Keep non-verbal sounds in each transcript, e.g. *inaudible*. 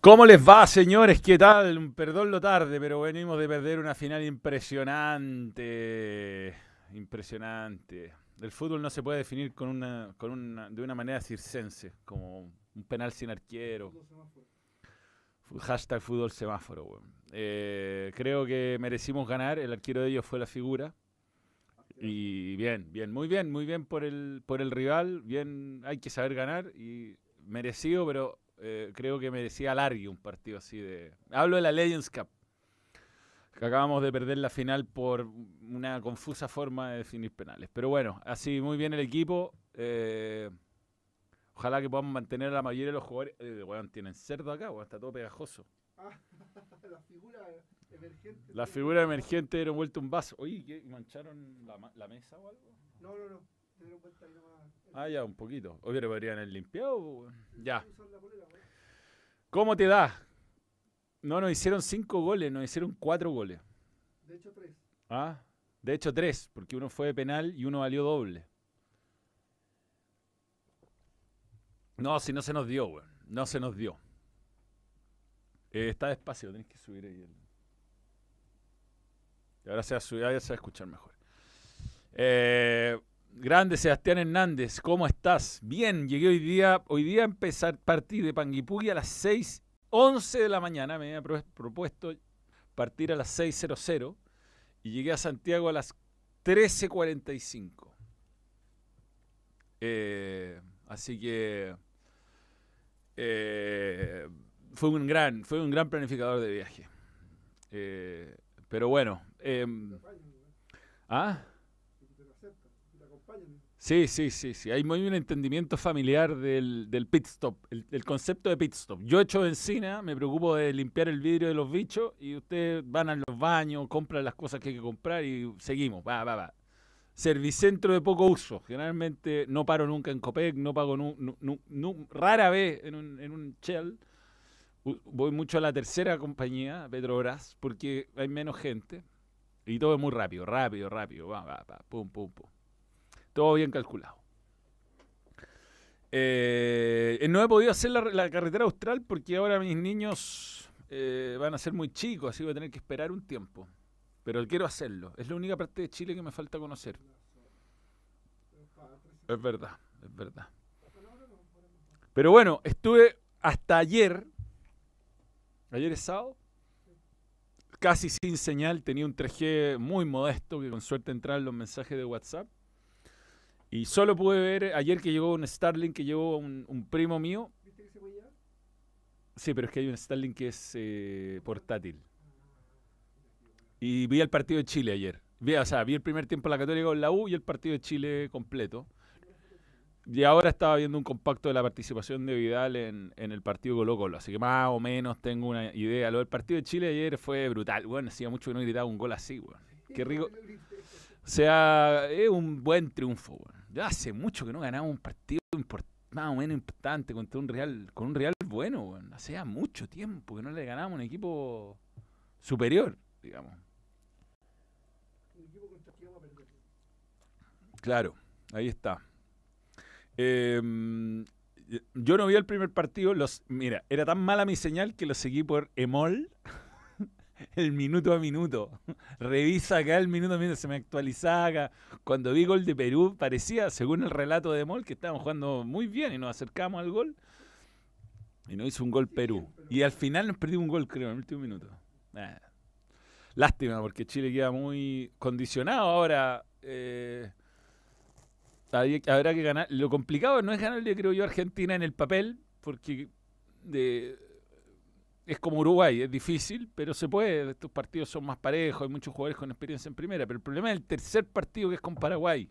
¿Cómo les va, señores? ¿Qué tal? Perdón lo tarde, pero venimos de perder una final impresionante. Impresionante. El fútbol no se puede definir con una, con una, de una manera circense, como un penal sin arquero. Hashtag fútbol semáforo. Eh, creo que merecimos ganar. El arquero de ellos fue la figura. Y bien, bien, muy bien, muy bien por el, por el rival. Bien, hay que saber ganar y merecido, pero eh, creo que merecía alargue un partido así de... Hablo de la Legends Cup, que acabamos de perder la final por una confusa forma de definir penales. Pero bueno, así muy bien el equipo. Eh, ojalá que podamos mantener a la mayoría de los jugadores. Eh, tienen cerdo acá, está todo pegajoso. *laughs* La figura emergente. La figura emergente dieron vuelta un vaso. Oye, ¿qué? ¿mancharon la, la mesa o algo? No, no, no. Ah, ya, un poquito. Obvio, podrían haber limpiado. Ya. ¿Cómo te da? No, nos hicieron cinco goles, nos hicieron cuatro goles. De hecho, tres. Ah, de hecho, tres, porque uno fue de penal y uno valió doble. No, si no se nos dio, güey. No se nos dio. Eh, está despacio, tenés que subir ahí. Y ahora se va a subir, ahora se va a escuchar mejor. Eh, Grande Sebastián Hernández, ¿cómo estás? Bien, llegué hoy día, hoy día a empezar partir de Panguipulli a las 6.11 de la mañana, me había propuesto partir a las 6.00 y llegué a Santiago a las 13.45. Eh, así que eh, fue un gran, fue un gran planificador de viaje. Eh, pero bueno. Em, ¿Ah? Sí, sí, sí, sí. Hay muy un entendimiento familiar del, del pit stop, el, concepto de pit stop. Yo echo encina, me preocupo de limpiar el vidrio de los bichos y ustedes van a los baños, compran las cosas que hay que comprar y seguimos. Va, va, va. Servicentro de poco uso. Generalmente no paro nunca en Copec, no pago rara vez en un, en un Shell. Voy mucho a la tercera compañía, Petrobras, porque hay menos gente y todo es muy rápido, rápido, rápido. Va, va, va, pum, pum, pum. Todo bien calculado. Eh, no he podido hacer la, carretera austral porque ahora mis niños eh, van a ser muy chicos, así voy a tener que esperar un tiempo. Pero quiero hacerlo. Es la única parte de Chile que me falta conocer. Es verdad, es verdad. Pero bueno, estuve hasta ayer, ayer es sábado, casi sin señal, tenía un 3G muy modesto que con suerte entraban los mensajes de WhatsApp. Y solo pude ver ayer que llegó un Starlink que llegó un, un primo mío. ¿Viste que se puede llevar? Sí, pero es que hay un Starlink que es eh, portátil. Y vi el partido de Chile ayer. Vi, o sea, vi el primer tiempo de la Católica con la U y el partido de Chile completo. Y ahora estaba viendo un compacto de la participación de Vidal en, en el partido Colo Colo. Así que más o menos tengo una idea. Lo del partido de Chile ayer fue brutal. Bueno, hacía mucho que no gritaba un gol así, bueno. Qué rico. O sea, es un buen triunfo, bueno. Ya hace mucho que no ganaba un partido más o menos importante contra un Real, con un Real bueno, bueno. Hacía mucho tiempo que no le ganábamos un equipo superior, digamos. Claro, ahí está. Em, yo no vi el primer partido. Los, mira, era tan mala mi señal que lo seguí por Emol *laughs* *laughs* el minuto a minuto. Revisa acá el minuto a minuto, se me actualizaba acá. Cuando vi gol de Perú, parecía, según el relato de Mol, que estábamos jugando muy bien y nos acercamos al gol. Y nos hizo un gol Perú. Y al final nos perdió un gol, creo, en el último minuto. Lástima, porque Chile queda muy condicionado ahora. Eh, habrá que ganar. Lo complicado no es ganarle, creo yo, a Argentina en el papel, porque de, es como Uruguay, es difícil, pero se puede. Estos partidos son más parejos, hay muchos jugadores con experiencia en primera. Pero el problema es el tercer partido que es con Paraguay.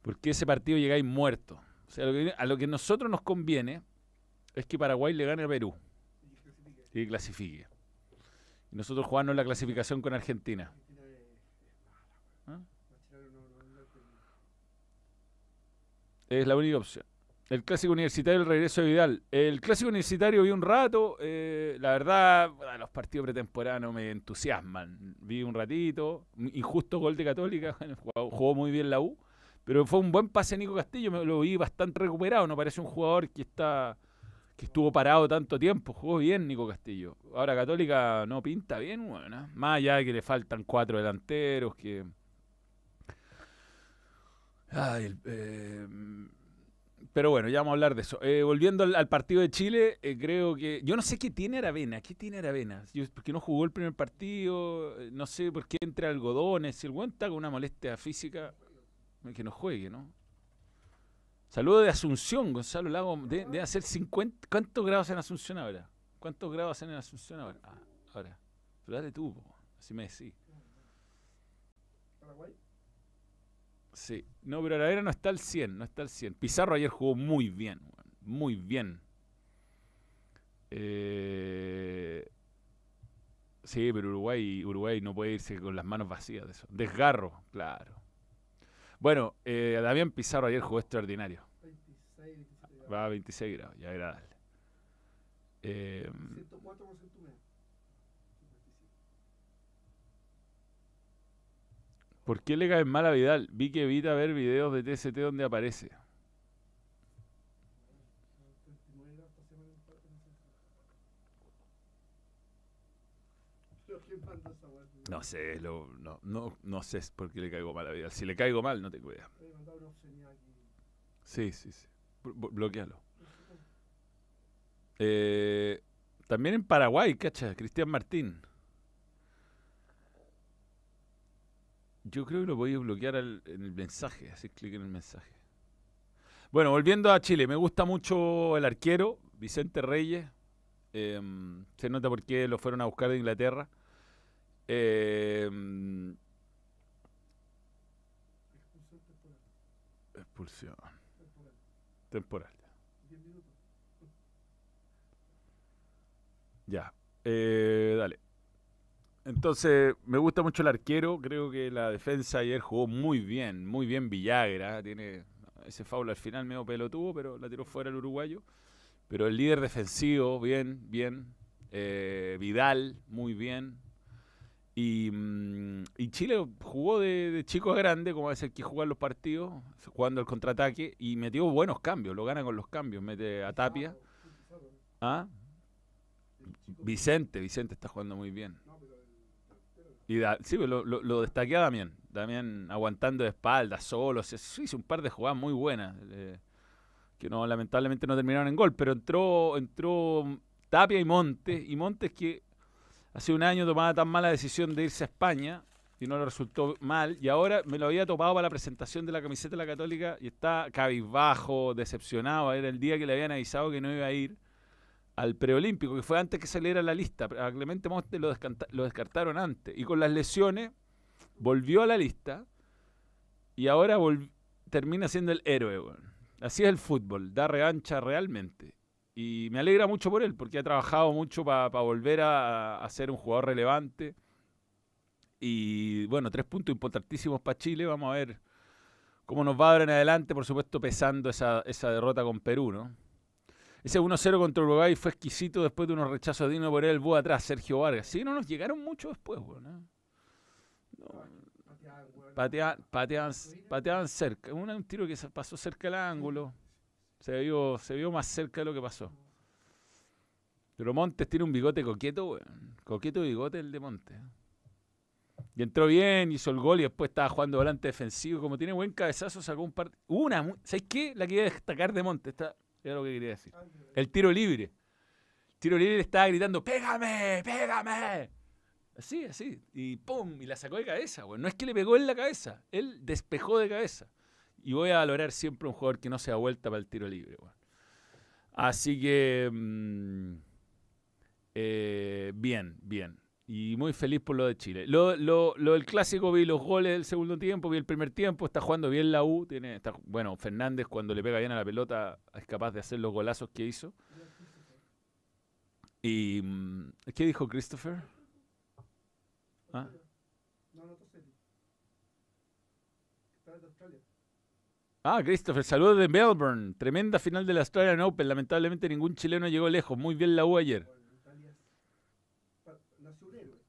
Porque ese partido llegáis muerto. O sea, a lo que nosotros nos conviene es que Paraguay le gane a Perú y clasifique. Y nosotros jugamos la clasificación con Argentina. ¿Ah? Es la única opción. El clásico universitario, el regreso de Vidal. El clásico universitario vi un rato. Eh, la verdad, los partidos pretemporanos no me entusiasman. Vi un ratito. Injusto gol de Católica. *laughs* Jugó muy bien la U. Pero fue un buen pase Nico Castillo. Me lo vi bastante recuperado. No parece un jugador que está que estuvo parado tanto tiempo. Jugó bien Nico Castillo. Ahora Católica no pinta bien, bueno. Más allá de que le faltan cuatro delanteros, que... Ay, eh, pero bueno, ya vamos a hablar de eso. Eh, volviendo al, partido de Chile, eh, creo que. Yo no sé qué tiene Aravena. ¿Qué tiene Aravena? Yo, porque no jugó el primer partido. No sé por qué entra algodones. Si el buen con una molestia física, que no juegue, ¿no? Saludo de Asunción, Gonzalo Lago. Debe hacer 50. ¿Cuántos grados en Asunción ahora? ¿Cuántos grados hacen en Asunción ahora? Ah, ahora. Pero dale tú, así me decís. ¿Paraguay? Sí. No, pero Aravena no está al 100, no está al 100. Pizarro ayer jugó muy bien, muy bien. Eh, sí, pero Uruguay, Uruguay no puede irse con las manos vacías de eso. Desgarro, claro. Bueno, eh, Damián Pizarro ayer jugó extraordinario. 26, 27 grados. Va a 26 grados, ya era darle. Eh, 104% ¿Por qué le cae mal a Vidal? Vi que evita ver videos de TST donde aparece. No sé, lo, no, no, no sé por qué le caigo mal a Vidal. Si le caigo mal, no te cuida. Sí, sí, sí. bloquealo. Eh, también en Paraguay, cacha, Cristian Martín. Yo creo que lo a bloquear en el mensaje, hacer clic en el mensaje. Bueno, volviendo a Chile, me gusta mucho el arquero, Vicente Reyes. Em, se nota por qué lo fueron a buscar de Inglaterra. Em, expulsión. Temporal. Ya. Eh, dale. Entonces, me gusta mucho el arquero. Creo que la defensa ayer jugó muy bien, muy bien Villagra. Tiene ese foul al final medio pelotudo, pero la tiró fuera el uruguayo. Pero el líder defensivo, bien, bien. Eh, Vidal, muy bien. Y, mm, Chile jugó de, chico a grande, como es el que juega los partidos, jugando el contraataque, y metió buenos cambios, lo gana con los cambios. Mete a Tapia. ¿Ah? Vicente, Vicente está jugando muy bien. Y sí, lo, lo, destaqué a Damián. Damián aguantando de espaldas, solo. hizo un par de jugadas muy buenas. Eh, que no lamentablemente no terminaron en gol. Pero entró, entró Tapia y Montes. Y Montes que hace un año tomaba tan mala decisión de irse a España y no le resultó mal. Y ahora me lo había topado para la presentación de la camiseta de la Católica y está cabizbajo, decepcionado. Era el día que le habían avisado que no iba a ir al preolímpico, que fue antes que saliera la lista. A Clemente Monte lo, descartaron antes. Y con las lesiones volvió a la lista y ahora termina siendo el héroe. Así es el fútbol, da revancha realmente. Y me alegra mucho por él, porque ha trabajado mucho para volver a, ser un jugador relevante. Y bueno, tres puntos importantísimos para Chile. Vamos a ver cómo nos va ahora en adelante, por supuesto, pesando esa, esa derrota con Perú, ¿no? Ese 1-0 contra Uruguay fue exquisito después de unos rechazos dignos por el búho atrás, Sergio Vargas. Sí, no nos llegaron mucho después, bueno. pateaban, cerca. Un, tiro que pasó cerca del ángulo. Se vio, se vio más cerca de lo que pasó. Pero Montes tiene un bigote coqueto, weón. Coqueto bigote el de Montes. Y entró bien, hizo el gol y después estaba jugando volante defensivo. Como tiene buen cabezazo, sacó un par. Una, ¿sabes qué? La quería destacar de Montes. Está era lo que quería decir. El tiro libre. El tiro libre estaba gritando, ¡pégame! ¡pégame! Así, así. Y ¡pum! Y la sacó de cabeza, No es que le pegó en la cabeza, él despejó de cabeza. Y voy a valorar siempre un jugador que no se da vuelta para el tiro libre, Así que. Mm, eh, bien, bien y muy feliz por lo de Chile. Lo, lo, lo, del clásico, vi los goles del segundo tiempo, vi el primer tiempo, está jugando bien la U. Tiene, está, bueno, Fernández cuando le pega bien a la pelota es capaz de hacer los golazos que hizo. ¿Y mm, qué dijo Christopher? ¿Ah? Ah, Christopher, saludos de Melbourne. Tremenda final de la Australian Open. Lamentablemente ningún chileno llegó lejos. Muy bien la U ayer.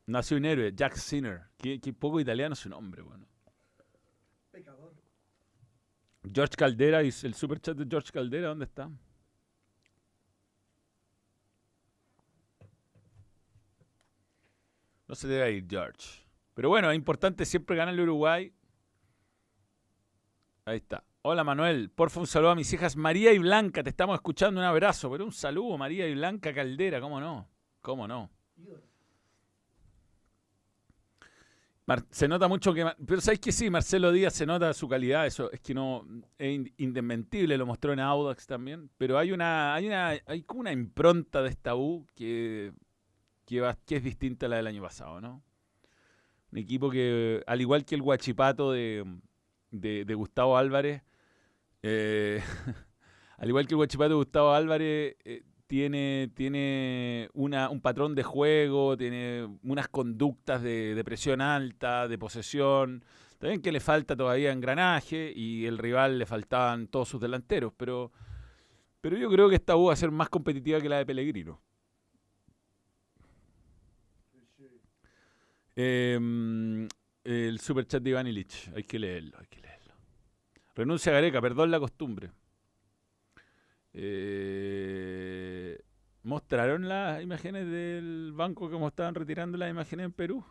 Nació un héroe, Jack Sinner. Qué, poco italiano su nombre, bueno. Pecador. George Caldera, y el super chat de George Caldera, ¿dónde está? No se debe ir, George. Pero bueno, es importante siempre ganar el Uruguay. Ahí está. Hola Manuel, porfa un saludo a mis hijas María y Blanca, te estamos escuchando, un abrazo, pero un saludo María y Blanca Caldera, ¿cómo no? ¿Cómo no? Se nota mucho que. Pero sabes que sí, Marcelo Díaz se nota su calidad, eso es que no. Es indesmentible, lo mostró en Audax también. Pero hay una. Hay una. Hay como una impronta de esta U que. Que, es distinta a la del año pasado, ¿no? Un equipo que, al igual que el Guachipato de, de, Gustavo Álvarez, eh, *laughs* al igual que el Guachipato de Gustavo Álvarez, eh, tiene, tiene una, un patrón de juego, tiene unas conductas de, presión alta, de posesión. También que le falta todavía engranaje y el rival le faltaban todos sus delanteros, pero, pero yo creo que esta U va a ser más competitiva que la de Pellegrino. Em, el super chat de Iván Illich, hay que leerlo, hay que leerlo. Renuncia a Gareca, perdón la costumbre. Eh, ¿Mostraron las imágenes del banco como estaban retirando las imágenes en Perú?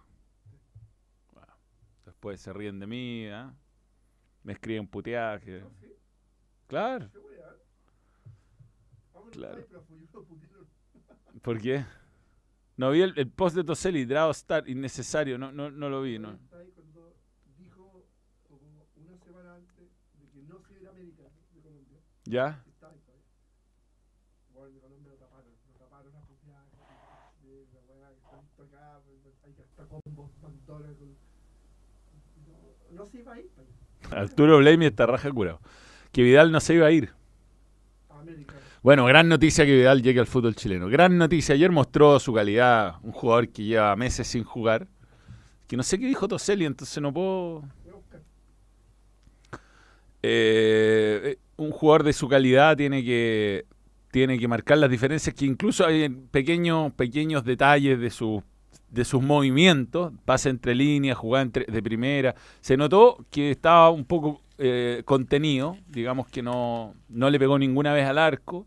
después se ríen de mí, ¿ah? me escriben puteaje. Claro. Claro. *laughs* ¿Por qué? No vi el, post de Toseli, Draw Star, innecesario, no, no, no lo vi. No. ¿Ya? No se iba a ir. Arturo Blame está raja curado. Que Vidal no se iba a ir. Bueno, gran noticia que Vidal llegue al fútbol chileno. Gran noticia. Ayer mostró su calidad. Un jugador que lleva meses sin jugar. Que no sé qué dijo Toselli, entonces no puedo. Eh, un jugador de su calidad tiene que, tiene que marcar las diferencias que incluso hay pequeños, pequeños detalles de sus de sus movimientos, pasa entre líneas, jugaba de primera. Se notó que estaba un poco eh, contenido, digamos que no, no le pegó ninguna vez al arco,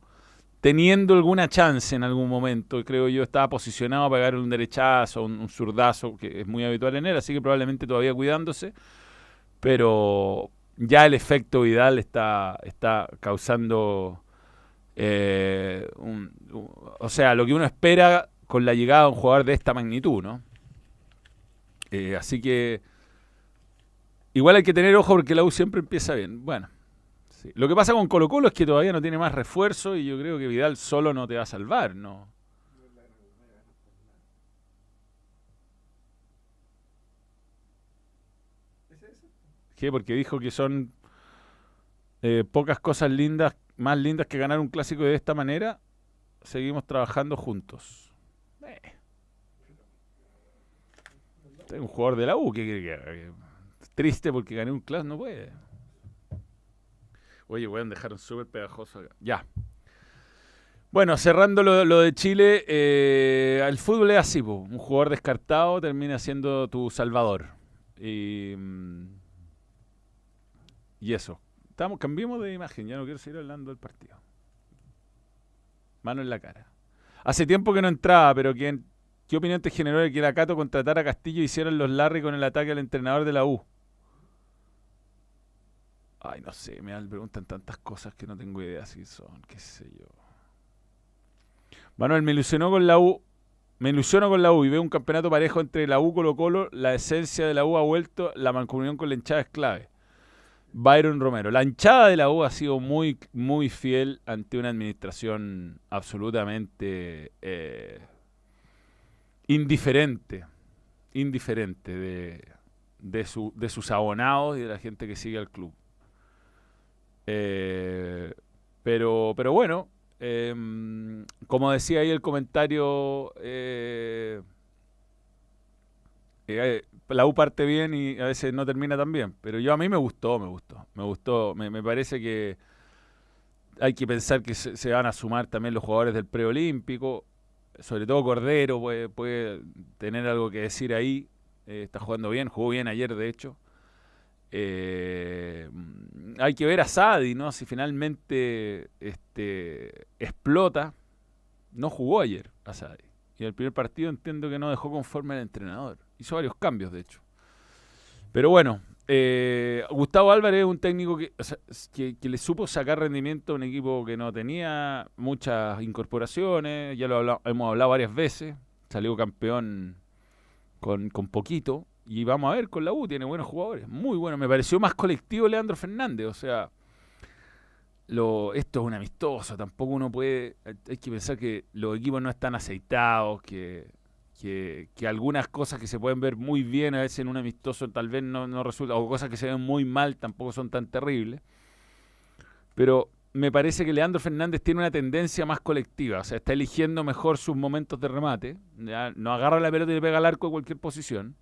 teniendo alguna chance en algún momento. Creo yo estaba posicionado para pegar un derechazo, un, un zurdazo, que es muy habitual en él, así que probablemente todavía cuidándose. Pero ya el efecto Vidal está, está causando. Eh, o sea, lo que uno espera con la llegada de un jugador de esta magnitud, ¿no? Eh, así que igual hay que tener ojo porque la U siempre empieza bien. Bueno, lo que pasa con Colo Colo es que todavía no tiene más refuerzo y yo creo que Vidal solo no te va a salvar, ¿no? ¿Qué? Porque dijo que son eh, pocas cosas lindas, más lindas que ganar un clásico de esta manera. Seguimos trabajando juntos. Un jugador de la U que, triste porque gané un class, no puede. Oye, voy a dejar un súper pegajoso. Ya. Bueno, cerrando lo, de Chile, eh, el fútbol es así, un jugador descartado termina siendo tu salvador. Y, mm, y eso. Estamos, cambiemos de imagen, ya no quiero seguir hablando del partido. Mano en la cara. Hace tiempo que no entraba, pero ¿quién, ¿qué opinión te generó de que la Cato contratara a Castillo y los Larry con el ataque al entrenador de la U? Ay, no sé, me preguntan tantas cosas que no tengo idea si son, qué sé yo. Manuel, me ilusionó con la U. Me ilusiono con la U y veo un campeonato parejo entre la U Colo Colo. La esencia de la U ha vuelto, la mancomunión con la hinchada es clave. Byron Romero. La hinchada de la U ha sido muy, muy fiel ante una administración absolutamente eh, indiferente, indiferente de, de, su, de, sus abonados y de la gente que sigue al club. Eh, pero, pero bueno, em, como decía ahí el comentario, eh, la U parte bien y a veces no termina tan bien. Pero yo a mí me gustó, me gustó. Me gustó. Me, parece que hay que pensar que se, van a sumar también los jugadores del preolímpico. Sobre todo Cordero puede, tener algo que decir ahí. Eh, está jugando bien, jugó bien ayer de hecho. Eh, hay que ver a Sadi, ¿no? Si finalmente este, explota. No jugó ayer a Sadi. Y el primer partido entiendo que no dejó conforme al entrenador. Hizo varios cambios, de hecho. Pero bueno, eh, Gustavo Álvarez es un técnico que, que, le supo sacar rendimiento a un equipo que no tenía muchas incorporaciones. Ya lo hemos hablado varias veces. Salió campeón con, con poquito. Y vamos a ver con la U, tiene buenos jugadores. Muy bueno. Me pareció más colectivo Leandro Fernández. O sea, lo, esto es un amistoso, tampoco uno puede, hay que pensar que los equipos no están aceitados, que, que, algunas cosas que se pueden ver muy bien a veces en un amistoso tal vez no, no resulta, o cosas que se ven muy mal tampoco son tan terribles. Pero me parece que Leandro Fernández tiene una tendencia más colectiva, o sea, está eligiendo mejor sus momentos de remate, no agarra la pelota y le pega al arco en cualquier posición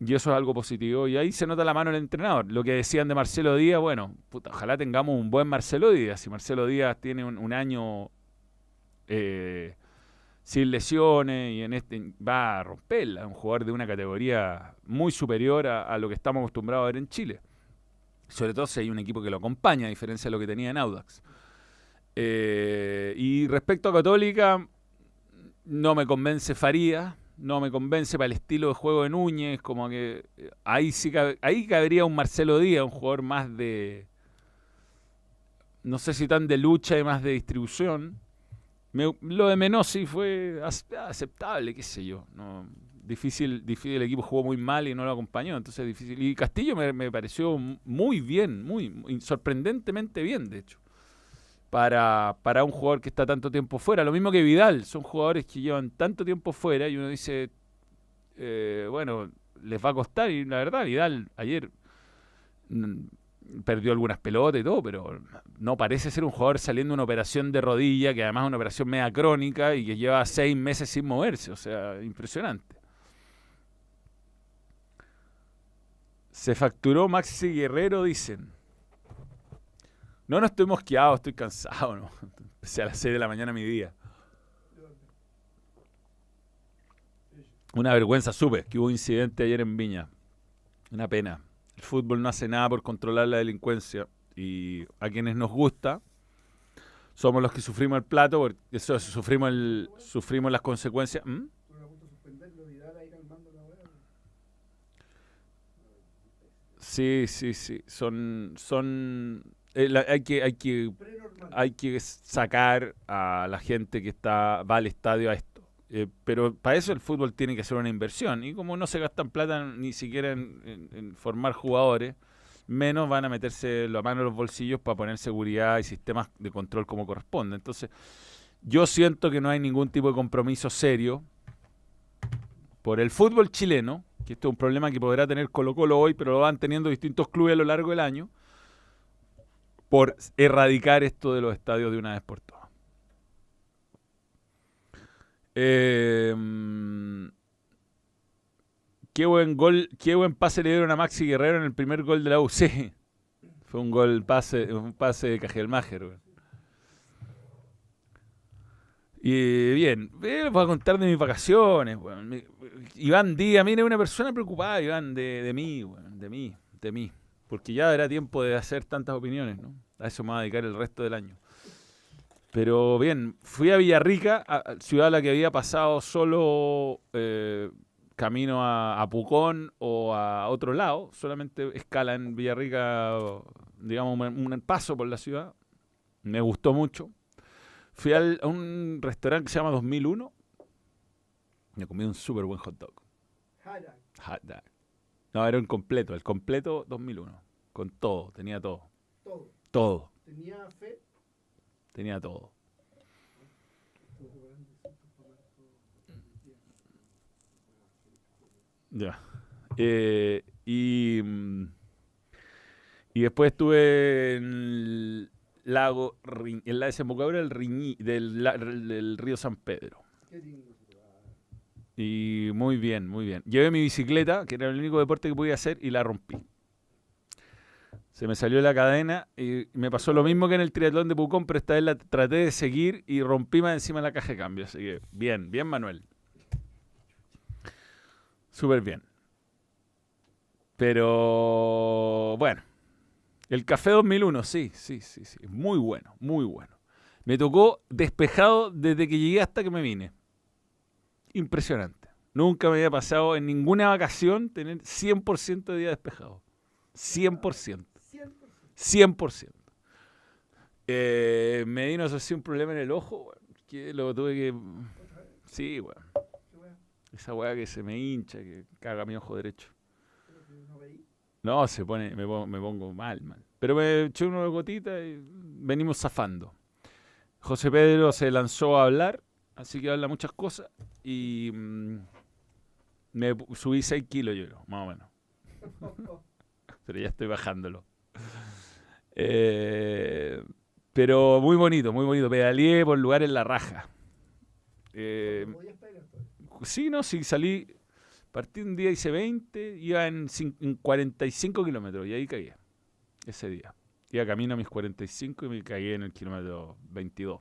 y eso es algo positivo. Y ahí se nota la mano del entrenador. Lo que decían de Marcelo Díaz, bueno, ojalá tengamos un buen Marcelo Díaz. Si Marcelo Díaz tiene un, año eh, sin lesiones y en este va a romperla, un jugador de una categoría muy superior a, lo que estamos acostumbrados a ver en Chile. Sobre todo si hay un equipo que lo acompaña, a diferencia de lo que tenía en Audax. Eh, y respecto a Católica, no me convence Faría no me convence para el estilo de juego de Núñez, como que eh, ahí sí ahí cabería un Marcelo Díaz, un jugador más de no sé si tan de lucha y más de distribución. Lo de Menossi fue aceptable, qué sé yo. No, difícil, difícil, el equipo jugó muy mal y no lo acompañó, entonces difícil. Y Castillo me, pareció muy bien, muy sorprendentemente bien, de hecho para, para un jugador que está tanto tiempo fuera. Lo mismo que Vidal, son jugadores que llevan tanto tiempo fuera y uno dice, eh, bueno, les va a costar. Y la verdad, Vidal ayer perdió algunas pelotas y todo, pero no parece ser un jugador saliendo de una operación de rodilla, que además es una operación media crónica y que lleva seis meses sin moverse. O sea, impresionante. Se facturó Maxi Guerrero, dicen. No, no estoy mosqueado, estoy cansado, ¿no? *laughs* Empecé a las 6 de la mañana mi día. Una vergüenza, supe que hubo un incidente ayer en Viña. Una pena. El fútbol no hace nada por controlar la delincuencia. Y a quienes nos gusta, somos los que sufrimos el plato, porque eso, sufrimos, el, sufrimos las consecuencias. ¿Mm? Sí, sí, sí. Son, son eh, hay, que, hay, que, hay que sacar a la gente que está va al estadio a esto. Eh, pero para eso el fútbol tiene que ser una inversión. Y como no se gastan plata ni siquiera en, formar jugadores, menos van a meterse la mano en los bolsillos para poner seguridad y sistemas de control como corresponde. Entonces, yo siento que no hay ningún tipo de compromiso serio por el fútbol chileno, que esto es un problema que podrá tener Colo Colo hoy, pero lo van teniendo distintos clubes a lo largo del año por erradicar esto de los estadios de una vez por todas. Em, qué buen gol, qué buen pase le dieron a Maxi Guerrero en el primer gol de la U. *laughs* Fue un gol, pase, un pase de Cajelmacher. Y bien, les voy a contar de mis vacaciones. Iván Díaz, mire, una persona preocupada, Iván, de, de mí, de mí, de mí. Porque ya era tiempo de hacer tantas opiniones, ¿no? A eso me voy a dedicar el resto del año. Pero bien, fui a Villarrica, ciudad a la que había pasado solo eh, camino a, Pucón o a otro lado, solamente escala en Villarrica, digamos, un, paso por la ciudad. Me gustó mucho. Fui a un restaurante que se llama 2001. Me comí un súper buen hot dog. Hot dog. No, era un completo, el completo 2001. Con todo, tenía todo. Todo. Todo. ¿Tenía fe? Tenía todo. Ya. Eh, y, mm, y después estuve en el lago, en la desembocadura del, Riñi, del, del, río San Pedro. Y muy bien, muy bien. Llevé mi bicicleta, que era el único deporte que podía hacer, y la rompí. Se me salió la cadena y me pasó lo mismo que en el triatlón de Pucón, pero esta vez la traté de seguir y rompí más encima la caja de cambio. Así que bien, bien Manuel. Súper bien. Pero bueno, el café 2001, sí, sí, sí, sí, muy bueno, muy bueno. Me tocó despejado desde que llegué hasta que me vine. impresionante. Nunca me había pasado en ninguna vacación tener 100% de día despejado. 100%. 100%. Eh, me vino un problema en el ojo, que lo tuve que... Sí, weón. Esa weá que se me hincha, que caga mi ojo derecho. No, se pone, me, pongo, mal, mal. Pero me eché una gotita y venimos zafando. José Pedro se lanzó a hablar, así que habla muchas cosas y mm, me subí 6 kilos yo, más o menos. *laughs* Pero ya estoy bajándolo. *laughs* Eh, pero muy bonito, muy bonito. Pedaleé por lugares en la raja. Eh, sí, no, sí, salí. Partí un día, hice 20, iba en, 45 kilómetros y ahí caí. Ese día. Iba camino a mis 45 y me caí en el kilómetro 22.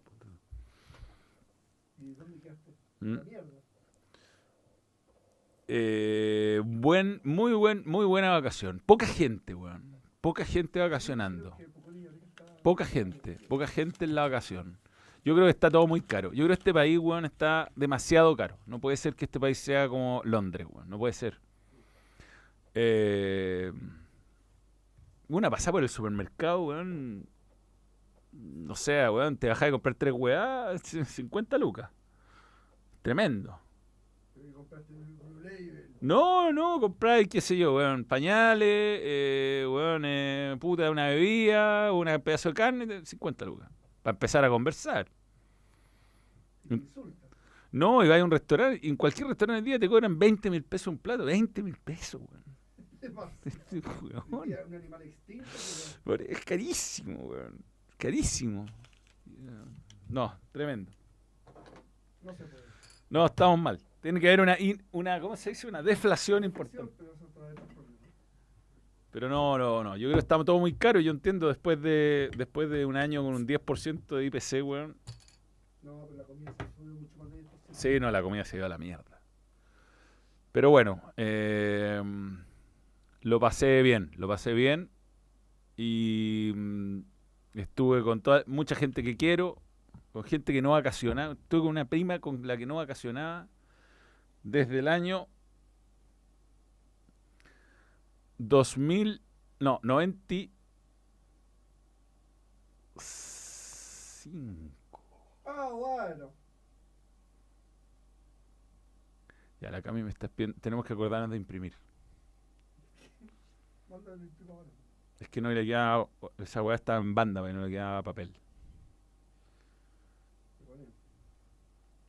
¿Y dónde quedaste? ¿Mm? Eh, buen, muy buen, muy buena vacación. Poca gente, weón. Poca gente vacacionando. Poca gente, poca gente en la vacación. Yo creo que está todo muy caro. Yo creo que este país, weón, está demasiado caro. No puede ser que este país sea como Londres, weón. No puede ser. Eh, una pasada por el supermercado, weón. No sé, weón, te bajás a comprar tres weá, 50 *laughs* lucas. Tremendo. No, no, comprar, qué sé yo, weón, pañales, eh, weón, eh, puta, una bebida, una pedazo de carne, 50 lucas. Para empezar a conversar. No, y vas a un restaurante, y en cualquier restaurante del día te cobran 20 mil pesos un plato, 20 mil pesos, weón. *laughs* Este es carísimo, weón. Carísimo. No, tremendo. No, estamos mal. Tiene que haber una, una ¿cómo se dice? Una deflación importante. Pero no, no, no. Yo creo que está todo muy caro. Yo entiendo después de después de un año con un 10% de IPC, weón. No, pero la comida se sube mucho más de 10%. Sí, no, la comida se iba a la mierda. Pero bueno, eh, lo pasé bien, lo pasé bien. Y mm, estuve con toda, mucha gente que quiero, con gente que no vacacionaba. Estuve con una prima con la que no vacacionaba desde el año 2000, no, 95. Ah, bueno. Ya, la Cami me está Tenemos que acordarnos de imprimir. *laughs* Es que no le queda. Esa weá está en banda, no le queda papel.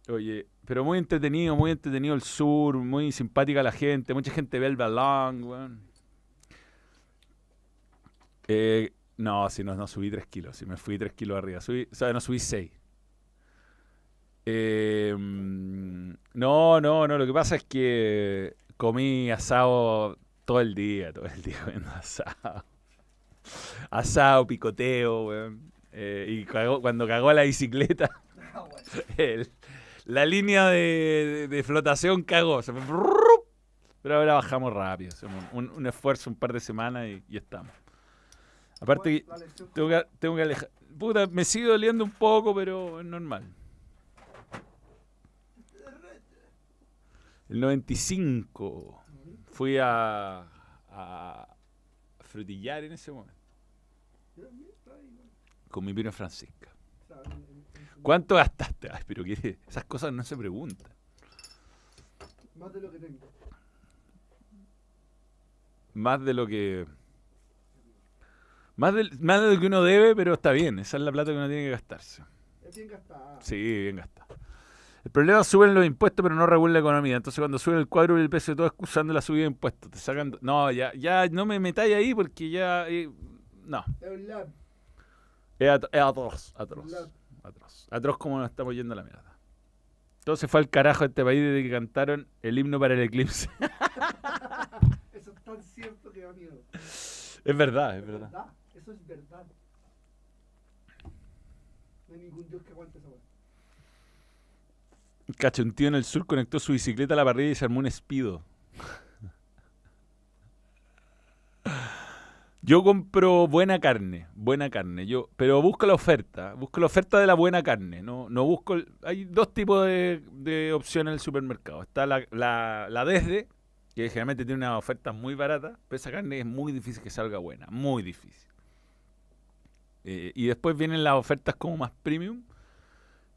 Oye, pero muy entretenido, muy entretenido el sur, muy simpática la gente, mucha gente ve el balón, weón. Eh, no, si no, no subí 3 kilos, si me fui 3 kilos arriba, subí, o sea, no subí 6. Eh, no, no, no, lo que pasa es que comí asado todo el día, todo el día *laughs* comiendo asado. Asado, picoteo, weón. Eh, y cuando cagó la bicicleta, *laughs* ah, la línea de, flotación cagó. pero ahora bajamos rápido. Un, esfuerzo, un par de semanas y, estamos. Aparte, tengo que, tengo que alejar. Puta, me sigue doliendo un poco, pero es normal. El 95 fui a, a frutillar en ese momento. Con mi prima Francisca. ¿Cuánto gastaste? Ay, pero que esas cosas no se preguntan. Más de lo que tengo. Más de lo que. Más de, más de lo que uno debe, pero está bien. Esa es la plata que uno tiene que gastarse. Es bien gastada. Sí, bien gastada. El problema es suben los impuestos, pero no regulan la economía. Entonces, cuando suben el cuadro y el precio de todo excusando la subida de impuestos, te sacan. No, ya, ya no me metáis ahí porque ya. Eh, no. Es un lab. Es, atroz, atroz atroz. Atroz como nos estamos yendo a la mierda. Entonces fue al carajo este país desde que cantaron el himno para el eclipse. *laughs* Eso es tan cierto que da miedo. Es verdad, es verdad. verdad. Eso es verdad. No hay ningún dios que aguante esa Cacho, un tío en el sur conectó su bicicleta a la parrilla y se armó un espido. Yo compro buena carne, buena carne. Yo, pero busco la oferta, busco la oferta de la buena carne. No, no busco. Hay dos tipos de, opciones en el supermercado. Está la, la, la desde, que generalmente tiene una oferta muy barata, pero esa carne es muy difícil que salga buena, muy difícil. Eh, y después vienen las ofertas como más premium.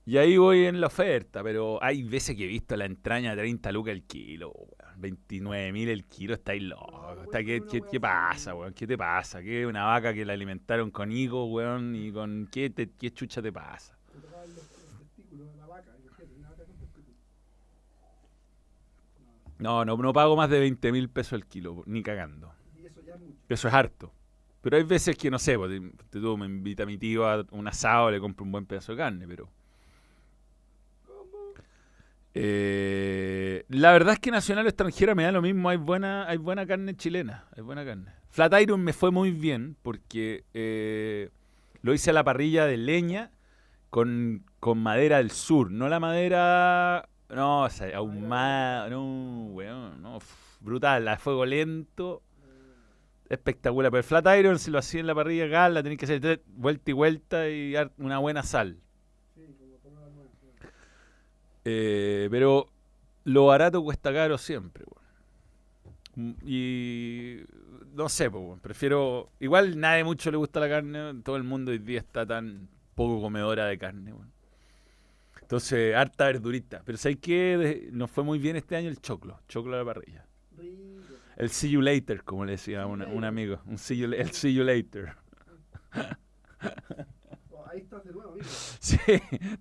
Y ahí voy en la oferta, pero hay veces que he visto la entraña a 30 lucas el kilo, weón. 29 mil el kilo, estáis loco. Está, ¿qué, qué, qué pasa, weón? ¿Qué te pasa? ¿Qué una vaca que la alimentaron con higo, weón? ¿Y con qué, te, qué chucha te pasa? No, no, no pago más de 20 mil pesos el kilo, ni cagando. Eso es harto. Pero hay veces que, no sé, pues, te- te- me invita mi tío a un asado, le compro un buen pedazo de carne, pero... Eh, la verdad es que nacional o extranjera me da lo mismo, hay buena, hay buena carne chilena, hay buena carne. Flatiron me fue muy bien porque eh, lo hice a la parrilla de leña con, con madera del sur, no la madera, no, o sea, ahumada, no, weón, no, brutal, a fuego lento, espectacular. Pero el flat iron, si lo hacía en la parrilla gas, la tenés que hacer vuelta y vuelta y una buena sal. Sí, como tomar la nueva. sí. Eh, pero lo barato cuesta caro siempre. Mm, Y no sé, pues, prefiero. Igual nadie mucho le gusta la carne. Todo el mundo hoy día está tan poco comedora de carne. Entonces, harta verdurita. Pero ¿sabes qué? Nos fue muy bien este año el choclo. Choclo a la parrilla. El see you later, como le decía un amigo. Un see you, el see you later. Oh, ahí estás de nuevo, amigo. *laughs* Sí.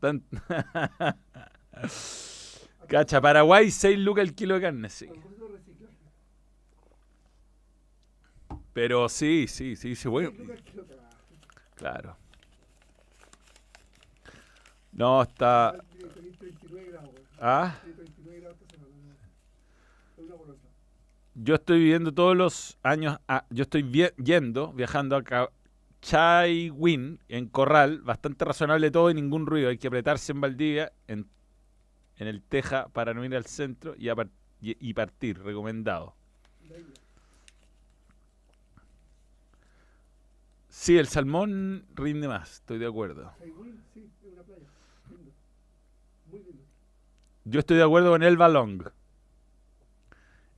tan- *laughs* *laughs* Cacha, Paraguay, 6 lucas el kilo de carne, sí. Pero sí, sí, sí, sí, bueno. Claro. No, está. Ah, mira, tenés 39 grados, güey. Tenés 39 grados esta semana. ¿no? Es una por otra. yo estoy viviendo todos los años. ah, yo estoy vi- yendo, viajando a Chaiwin, en Corral, bastante razonable todo y ningún ruido. Hay que apretarse en Valdivia, en, en el Teja, para no ir al centro y, a y- partir. Recomendado. Sí, el salmón rinde más, estoy de acuerdo. Yo estoy de acuerdo con el balong.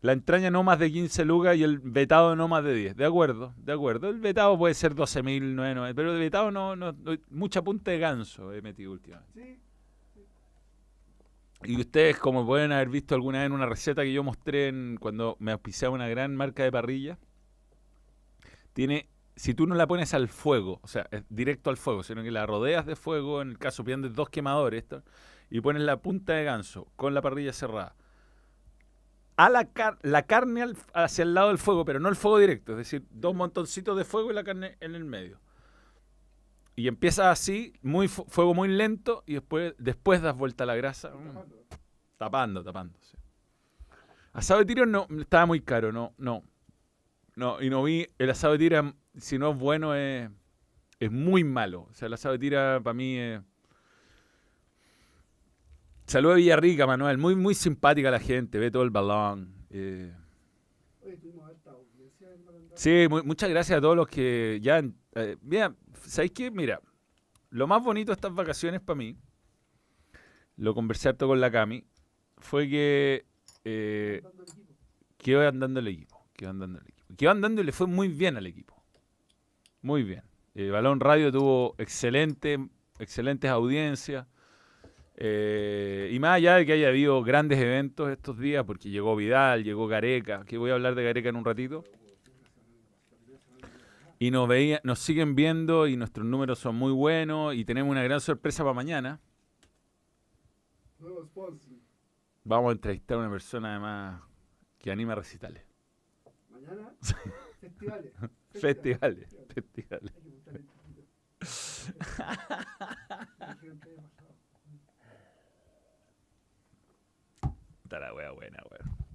La entraña no más de 15 lucas y el vetado no más de 10. De acuerdo, de acuerdo. El vetado puede ser 12.000, pero el vetado no, no, no- Mucha punta de ganso he metido últimamente. Sí, Y ustedes, como pueden haber visto alguna vez en una receta que yo mostré en, cuando me auspiciaba una gran marca de parrilla, tiene, si tú no la pones al fuego, o sea, es directo al fuego, sino que la rodeas de fuego, en el caso prendes dos quemadores, y pones la punta de ganso con la parrilla cerrada, a la, la carne al- hacia el lado del fuego, pero no el fuego directo, es decir, dos montoncitos de fuego y la carne en el medio. Y empiezas así, muy fu- fuego muy lento, y después, después das vuelta a la grasa. mm, tapando. Tapando, tapando, sí. Asado de tiro no, estaba muy caro, no, no. No, y no vi, el asado de tira, si no es bueno, es, es muy malo. O sea, el asado de tira para mí es... Saludos a Villarrica, Manuel. Muy, muy simpática la gente, ve todo el balón. eh. Sí, mu- muchas gracias a todos los que ya... Eh, mira, ¿sabéis qué? Mira, lo más bonito de estas vacaciones para mí, lo conversé con la Cami, fue que... eh, el andando el equipo, que iba andando el equipo. Que iba andando y le fue muy bien al equipo. Muy bien. Eh, Balón Radio tuvo excelente, excelentes audiencias. Eh, y más allá de que haya habido grandes eventos estos días, porque llegó Vidal, llegó Gareca, que voy a hablar de Gareca en un ratito. Y nos, veía, nos siguen viendo y nuestros números son muy buenos y tenemos una gran sorpresa para mañana. Nuevo sponsor. Vamos a entrevistar a una persona además que anima recitales. Mañana, *laughs* festivales. Festivales, festivales. *laughs* Está la wea buena, weón.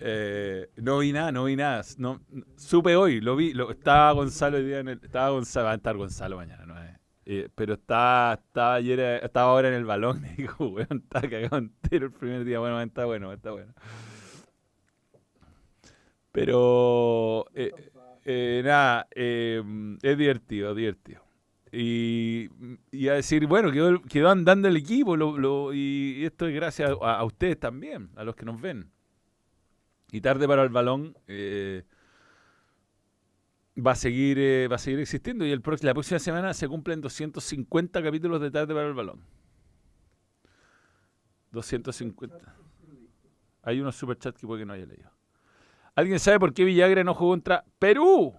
Eh, no vi nada, no vi nada. No, supe hoy, lo vi. Lo, estaba Gonzalo hoy día en el. Estaba Gonzalo, va a estar Gonzalo mañana, ¿no? Eh, pero estaba, estaba ayer, estaba ahora en el balón. *laughs* Me dijo, weón, está cagado entero el primer día. Bueno, está bueno, está bueno. Pero eh, Eh, nada, eh, es divertido, es divertido. Y, y a decir, bueno, quedó, quedó andando el equipo lo- y esto es gracias a ustedes también, a los que nos ven. Y tarde para el balón eh, va a seguir eh, va a seguir existiendo y el la próxima semana se cumplen 250 capítulos de tarde para el balón. 250. Hay unos superchats que puede que no haya leído. ¿Alguien sabe por qué Villagra no jugó contra Perú?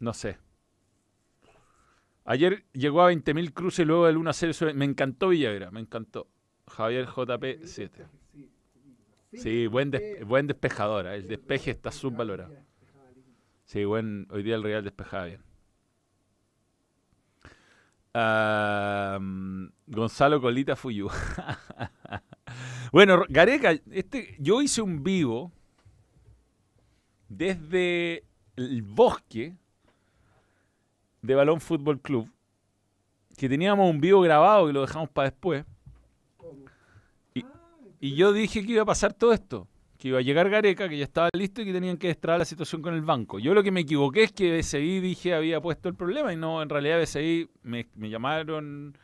No sé. Ayer llegó a 20.000 cruces luego del 1-0. sobre- Me encantó Villagra, me encantó. Javier JP 7. Sí, buen, des- buen despejador. ¿eh? El despeje está subvalorado. Sí, buen, hoy día el Real despejaba bien. Gonzalo Colita Fuyu. *laughs* bueno, Gareca, este, yo hice un vivo desde el bosque de Balón Fútbol Club, que teníamos un vivo grabado y lo dejamos para después. Y yo dije que iba a pasar todo esto, que iba a llegar Gareca, que ya estaba listo y que tenían que destrabar la situación con el banco. Yo lo que me equivoqué es que BCI dije había puesto el problema y no, en realidad BCI me, me llamaron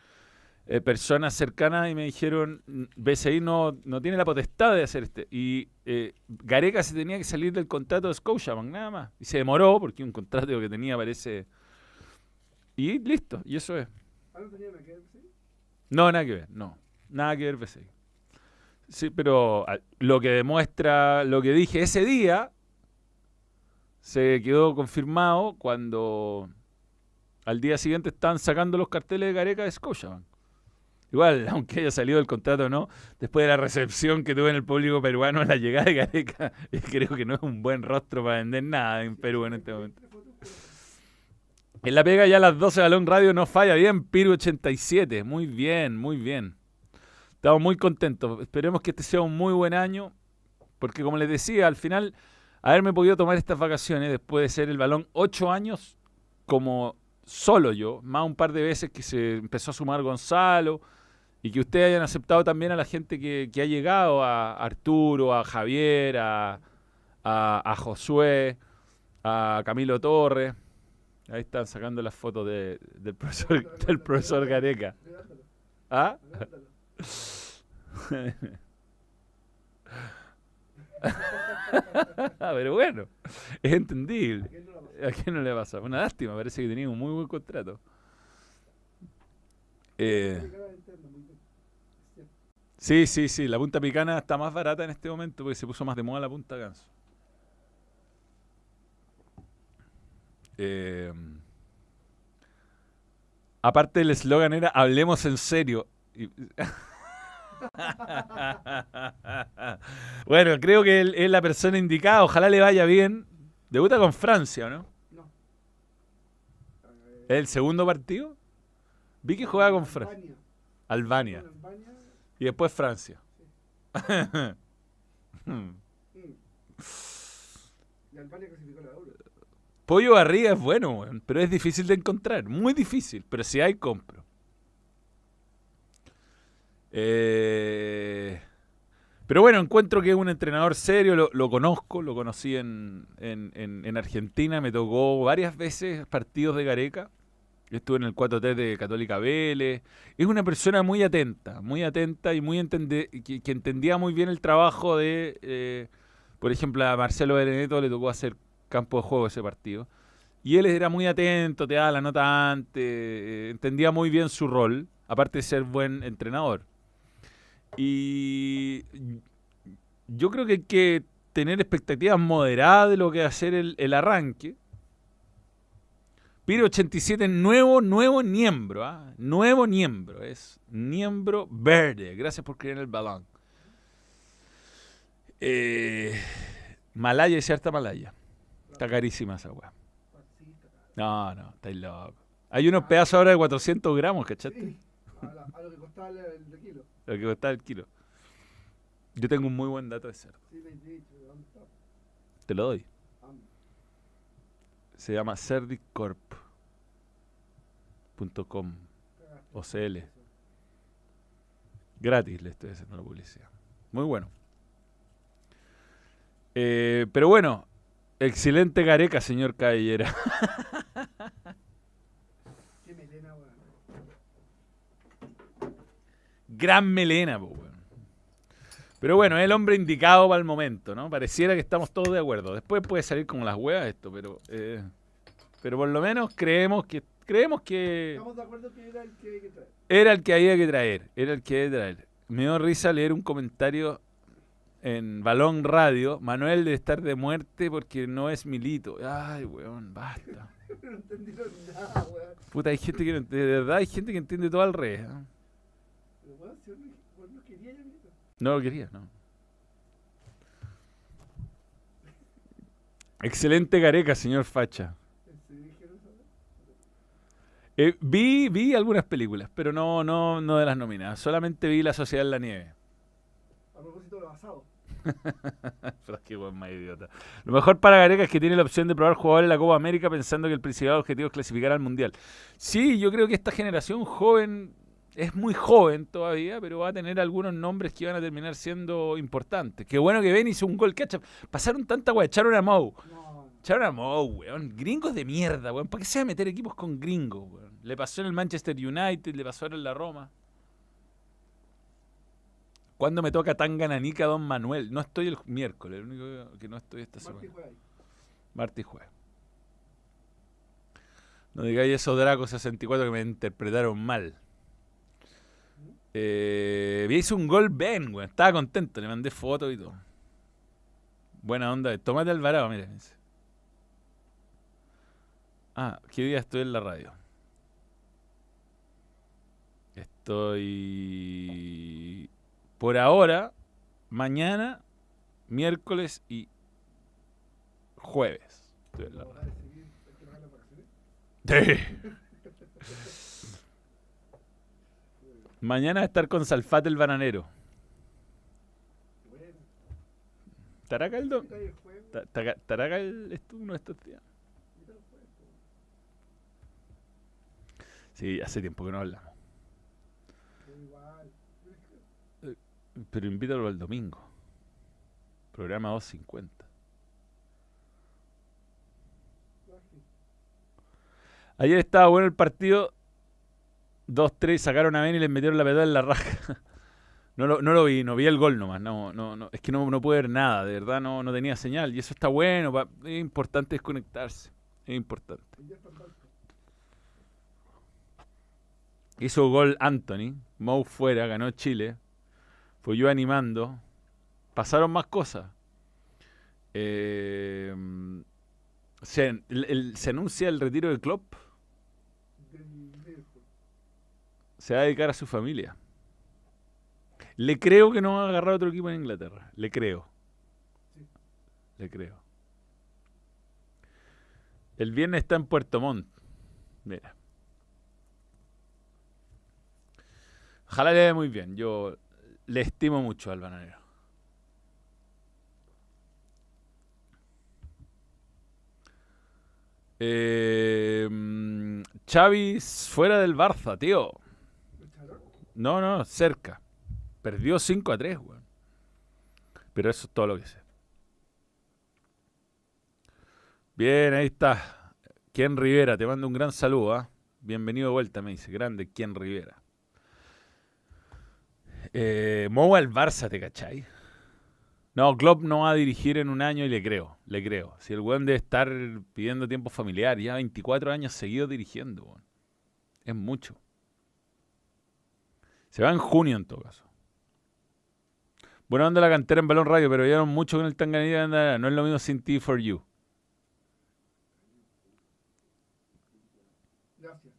eh, personas cercanas y me dijeron, "Mm, BCI no, no tiene la potestad de hacer este. Y eh, Gareca se tenía que salir del contrato de Scotiabank, nada más. Y se demoró porque un contrato que tenía parece... Y listo, y eso es. ¿Ah, no tenía nada que ver, sí? No, nada que ver, no. Nada que ver BCI. Sí, pero a- lo que demuestra lo que dije ese día se quedó confirmado cuando al día siguiente estaban sacando los carteles de Gareca de Scotiabank. Igual, *laughs* aunque haya salido el contrato o no, después de la recepción que tuve en el público peruano a la llegada de Gareca, *laughs* creo que no es un buen rostro para vender nada en Perú en este momento. En la pega ya a las 12 Balón Radio no falla bien, Piru 87. Muy bien, muy bien. Estamos muy contentos. Esperemos que este sea un muy buen año. Porque como les decía, al final, haberme podido tomar estas vacaciones después de ser el balón ocho años como solo yo, más un par de veces que se empezó a sumar Gonzalo y que ustedes hayan aceptado también a la gente que, que ha llegado, a Arturo, a Javier, a, a, a Josué, a Camilo Torres. Ahí están sacando las fotos de- del profesor, del profesor Gareca. ¿Ah? *laughs* Pero bueno, es entendible. ¿A quién no le pasa? Una lástima, parece que tenía un muy buen contrato. Eh, sí, sí, sí, la punta picana está más barata en este momento porque se puso más de moda la punta ganso. Eh, aparte el eslogan era hablemos en serio. Y- *laughs* bueno, creo que él es la persona indicada, ojalá le vaya bien. Debuta con Francia, ¿no? No. ¿Es el segundo partido? Vi que jugaba con Francia. Albania. Y después Francia. Y Albania clasificó la Euro. Pollo barriga es bueno, pero es difícil de encontrar. Muy difícil, pero si hay, compro. Eh, pero bueno, encuentro que es un entrenador serio, lo, conozco, lo conocí en, en- en- en Argentina, me tocó varias veces partidos de Gareca. Estuve en el 4T de Católica Vélez. Es una persona muy atenta, muy atenta y muy entende- que, entendía muy bien el trabajo de, eh, por ejemplo, a Marcelo Benedeto le tocó hacer campo de juego ese partido. Y él era muy atento, te daba la nota antes, eh, entendía muy bien su rol, aparte de ser buen entrenador. Y yo creo que hay que tener expectativas moderadas de lo que va a ser el, el arranque. Piro 87, nuevo, nuevo miembro, ¿ah? Nuevo miembro, es miembro verde. Gracias por creer en el balón. Eh, Malaya y cierta Malaya. Está carísima esa weá. No, no, estáis loco. Hay unos pedazos ahora de 400 gramos, ¿cachaste? Sí. A, lo que costaba el, kilo. Lo que cuesta el kilo. Yo tengo un muy buen dato de cerdo. Sí, me he dicho. ¿de ¿Dónde está? Te lo doy. Se llama cerdicorp.com o CL. Gratis le estoy haciendo la publicidad. Muy bueno. Eh, pero bueno, excelente Gareca, señor Cabellera. *laughs* Qué melena, weón. Gran melena, po, weón. Pero bueno, es el hombre indicado para el momento, ¿no? Pareciera que estamos todos de acuerdo. Después puede salir como las huevas esto, pero eh, pero por lo menos creemos que creemos que Estamos de acuerdo que era el que hay que traer. era el que había que traer, era el que había que traer. Me dio risa leer un comentario en Balón Radio, Manuel debe estar de muerte porque no es milito. Ay, weón, basta. *laughs* No entendieron nada, weón. Puta, hay gente que no, de verdad hay gente que entiende todo al revés. ¿eh? Pero weón, si uno, weón no quería ya militar. No lo quería, no. Excelente careca, señor Facha. Eh, vi, vi algunas películas, pero no, no, no de las nominadas. Solamente vi La Sociedad en la Nieve. A propósito de lo basado. *laughs* Pero es que weón más idiota. Lo mejor para Gareca es que tiene la opción de probar jugadores en la Copa América pensando que el principal objetivo es clasificar al Mundial. Sí, yo creo que esta generación joven es muy joven todavía, pero va a tener algunos nombres que van a terminar siendo importantes. Qué bueno que Ben hizo un gol catch Pasaron tanta weá, echaron a Mou. No, Echaron a Mou, weón. Gringos de mierda, weón. ¿Para qué se va a meter equipos con gringos, weón? Le pasó en el Manchester United, le pasó en la Roma. ¿Cuándo me toca tan gananica Don Manuel? No estoy el miércoles, el único que no estoy esta semana. Martes y jueves. No digáis esos Draco 64 que me interpretaron mal. Eh, hizo un gol Ben, weón. Estaba contento, le mandé fotos y todo. Buena onda. Tomate Alvarado, mira. dice. Ah, ¿qué día estoy en la radio? Estoy por ahora, mañana, miércoles y jueves. Estoy en la No, radio. va a seguir, hay que pagar las Mañana estar con Salfate el bananero. ¿Estará acá el do- ¿qué tal el juego? ta- ta- ¿Estará acá el uno de estos días? Sí, hace tiempo que no hablamos. Pero igual. Pero invítalo al domingo. Programa 250. baje. Ayer estaba bueno el partido. 2-3, sacaron a Ben y les metieron la pedal en la raja. *laughs* No lo, no lo vi, no vi el gol nomás. No, no, no, es que no, no pude ver nada, de verdad no, no tenía señal. Y eso está bueno, pa- es importante desconectarse. Es importante. Hizo gol Anthony, Mou fuera, ganó Chile. Fui yo animando. Pasaron más cosas. Eh, se, se anuncia el retiro de Klopp. Del Liverpool. Se va a dedicar a su familia. Le creo que no va a agarrar otro equipo en Inglaterra. Le creo. Le creo. El viernes está en Puerto Montt. Mira. Ojalá le vaya muy bien. Yo le estimo mucho al bananero. Eh, mm, Xavi fuera del Barça, tío. No, no, cerca. Perdió 5 a 3, weón. Pero eso es todo lo que sé. Bien, ahí está. Ken Rivera, te mando un gran saludo, ¿ah? Bienvenido de vuelta, me dice. Grande Ken Rivera. Eh, Mou al Barça, ¿te cachai? No, Klopp no va a dirigir en un año y le creo, le creo. Si el weón debe estar pidiendo tiempo familiar, ya 24 años seguidos dirigiendo, weón. Es mucho. Se va en junio en todo caso. Buena onda la cantera en Balón Radio, pero vieron mucho con el Tanganilla. No es lo mismo sin T for You. Gracias.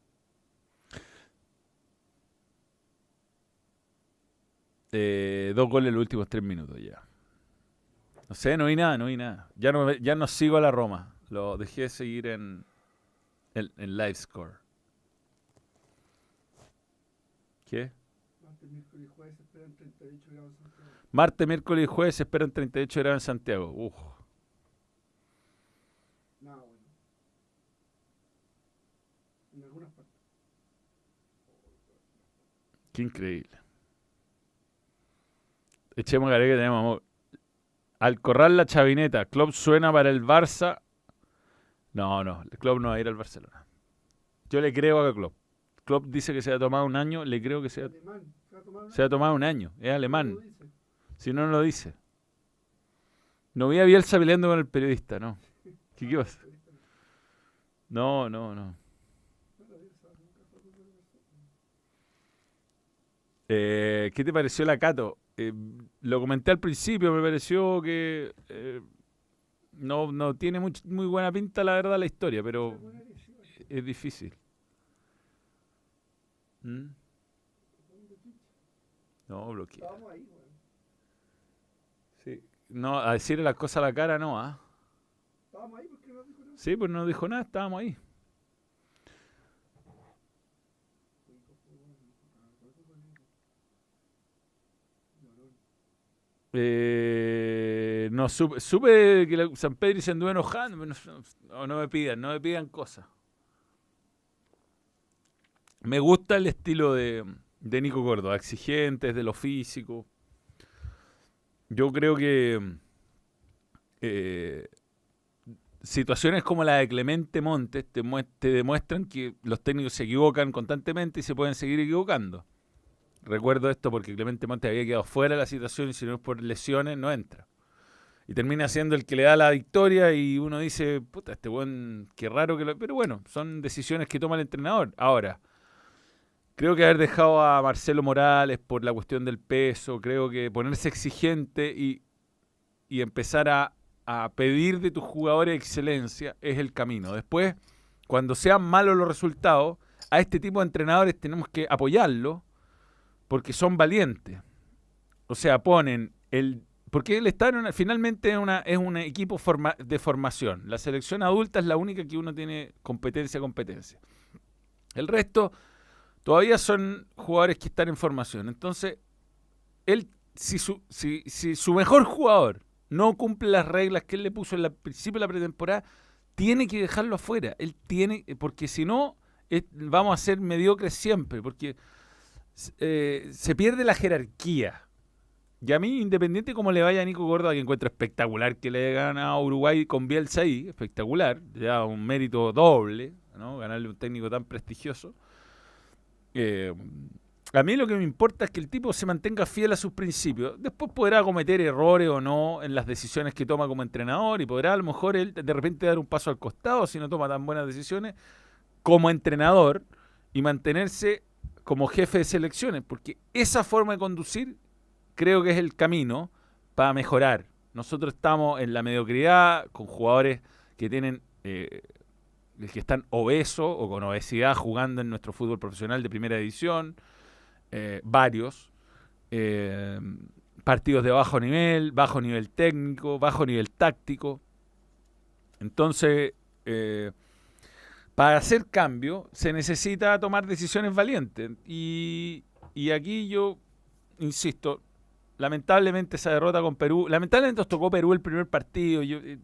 Eh, dos goles en los últimos tres minutos ya. No sé, no vi nada, no vi nada. Ya no, ya no sigo a la Roma. Lo dejé de seguir en, en, en Live Score. ¿Qué? Martes, miércoles y jueves se esperan 38 grados centígrados. Martes, miércoles y jueves se esperan 38 grados en Santiago. Uf, Nada bueno. En algunas partes. qué increíble. Echemos a que tenemos amor. Al corral la chavineta. Club suena para el Barça. No, no. El club no va a ir al Barcelona. Yo le creo a Klopp. Klopp dice que se ha tomado un año. Le creo que se ha. Se va a tomar una- se ha tomado un año. Es alemán. Si no, no lo dice. No vi a Bielsa peleando con el periodista, no. ¿Qué, qué pasa? No, no, no. Eh, ¿Qué te pareció la Cato? Eh, lo comenté al principio, me pareció que eh, no, no tiene muy buena pinta, la verdad, la historia, pero es difícil. ¿Mm? No, bloquea. Estábamos ahí, weón. Sí. No, a decirle las cosas a la cara, no, ¿ah? Estábamos ahí porque no dijo nada. Sí, pues no dijo nada, estábamos ahí. Eh, no, supe, supe que la- San Pedro se anduvo enojando. pero No, no, no me pidan, no me pidan cosas. Me gusta el estilo de, de Nico Córdoba, exigente, de lo físico. Yo creo que eh, situaciones como la de Clemente Montes te, te demuestran que los técnicos se equivocan constantemente y se pueden seguir equivocando. Recuerdo esto porque Clemente Montes había quedado fuera de la situación y si no es por lesiones no entra. Y termina siendo el que le da la victoria y uno dice, puta, este buen, qué raro que lo... Pero bueno, son decisiones que toma el entrenador. Ahora, creo que haber dejado a Marcelo Morales por la cuestión del peso, creo que ponerse exigente y, y empezar a, a pedir de tus jugadores excelencia es el camino. Después, cuando sean malos los resultados, a este tipo de entrenadores tenemos que apoyarlo porque son valientes. O sea, ponen el... Porque él está en una- finalmente en una, es un equipo de formación. La selección adulta es la única que uno tiene competencia, competencia. El resto todavía son jugadores que están en formación. Entonces, él, si su, si, su mejor jugador no cumple las reglas que él le puso en el principio de la pretemporada, tiene que dejarlo afuera. Él tiene, porque si no, vamos a ser mediocres siempre, porque eh, se pierde la jerarquía. Y a mí, independiente cómo le vaya a Nico Gordo, que encuentro espectacular que le gana a Uruguay con Bielsa ahí, espectacular, ya un mérito doble, ¿no? Ganarle un técnico tan prestigioso. Eh, a mí lo que me importa es que el tipo se mantenga fiel a sus principios. Después podrá cometer errores o no en las decisiones que toma como entrenador y podrá a lo mejor él de repente dar un paso al costado si no toma tan buenas decisiones como entrenador y mantenerse como jefe de selecciones, porque esa forma de conducir creo que es el camino para mejorar. Nosotros estamos en la mediocridad con jugadores que tienen eh, que están obesos o con obesidad jugando en nuestro fútbol profesional de primera división, eh, varios, eh, partidos de bajo nivel, bajo nivel técnico, bajo nivel táctico. Entonces, eh, para hacer cambio se necesita tomar decisiones valientes. Y, y aquí yo, insisto, lamentablemente esa derrota con Perú, lamentablemente nos tocó Perú el primer partido. Eh,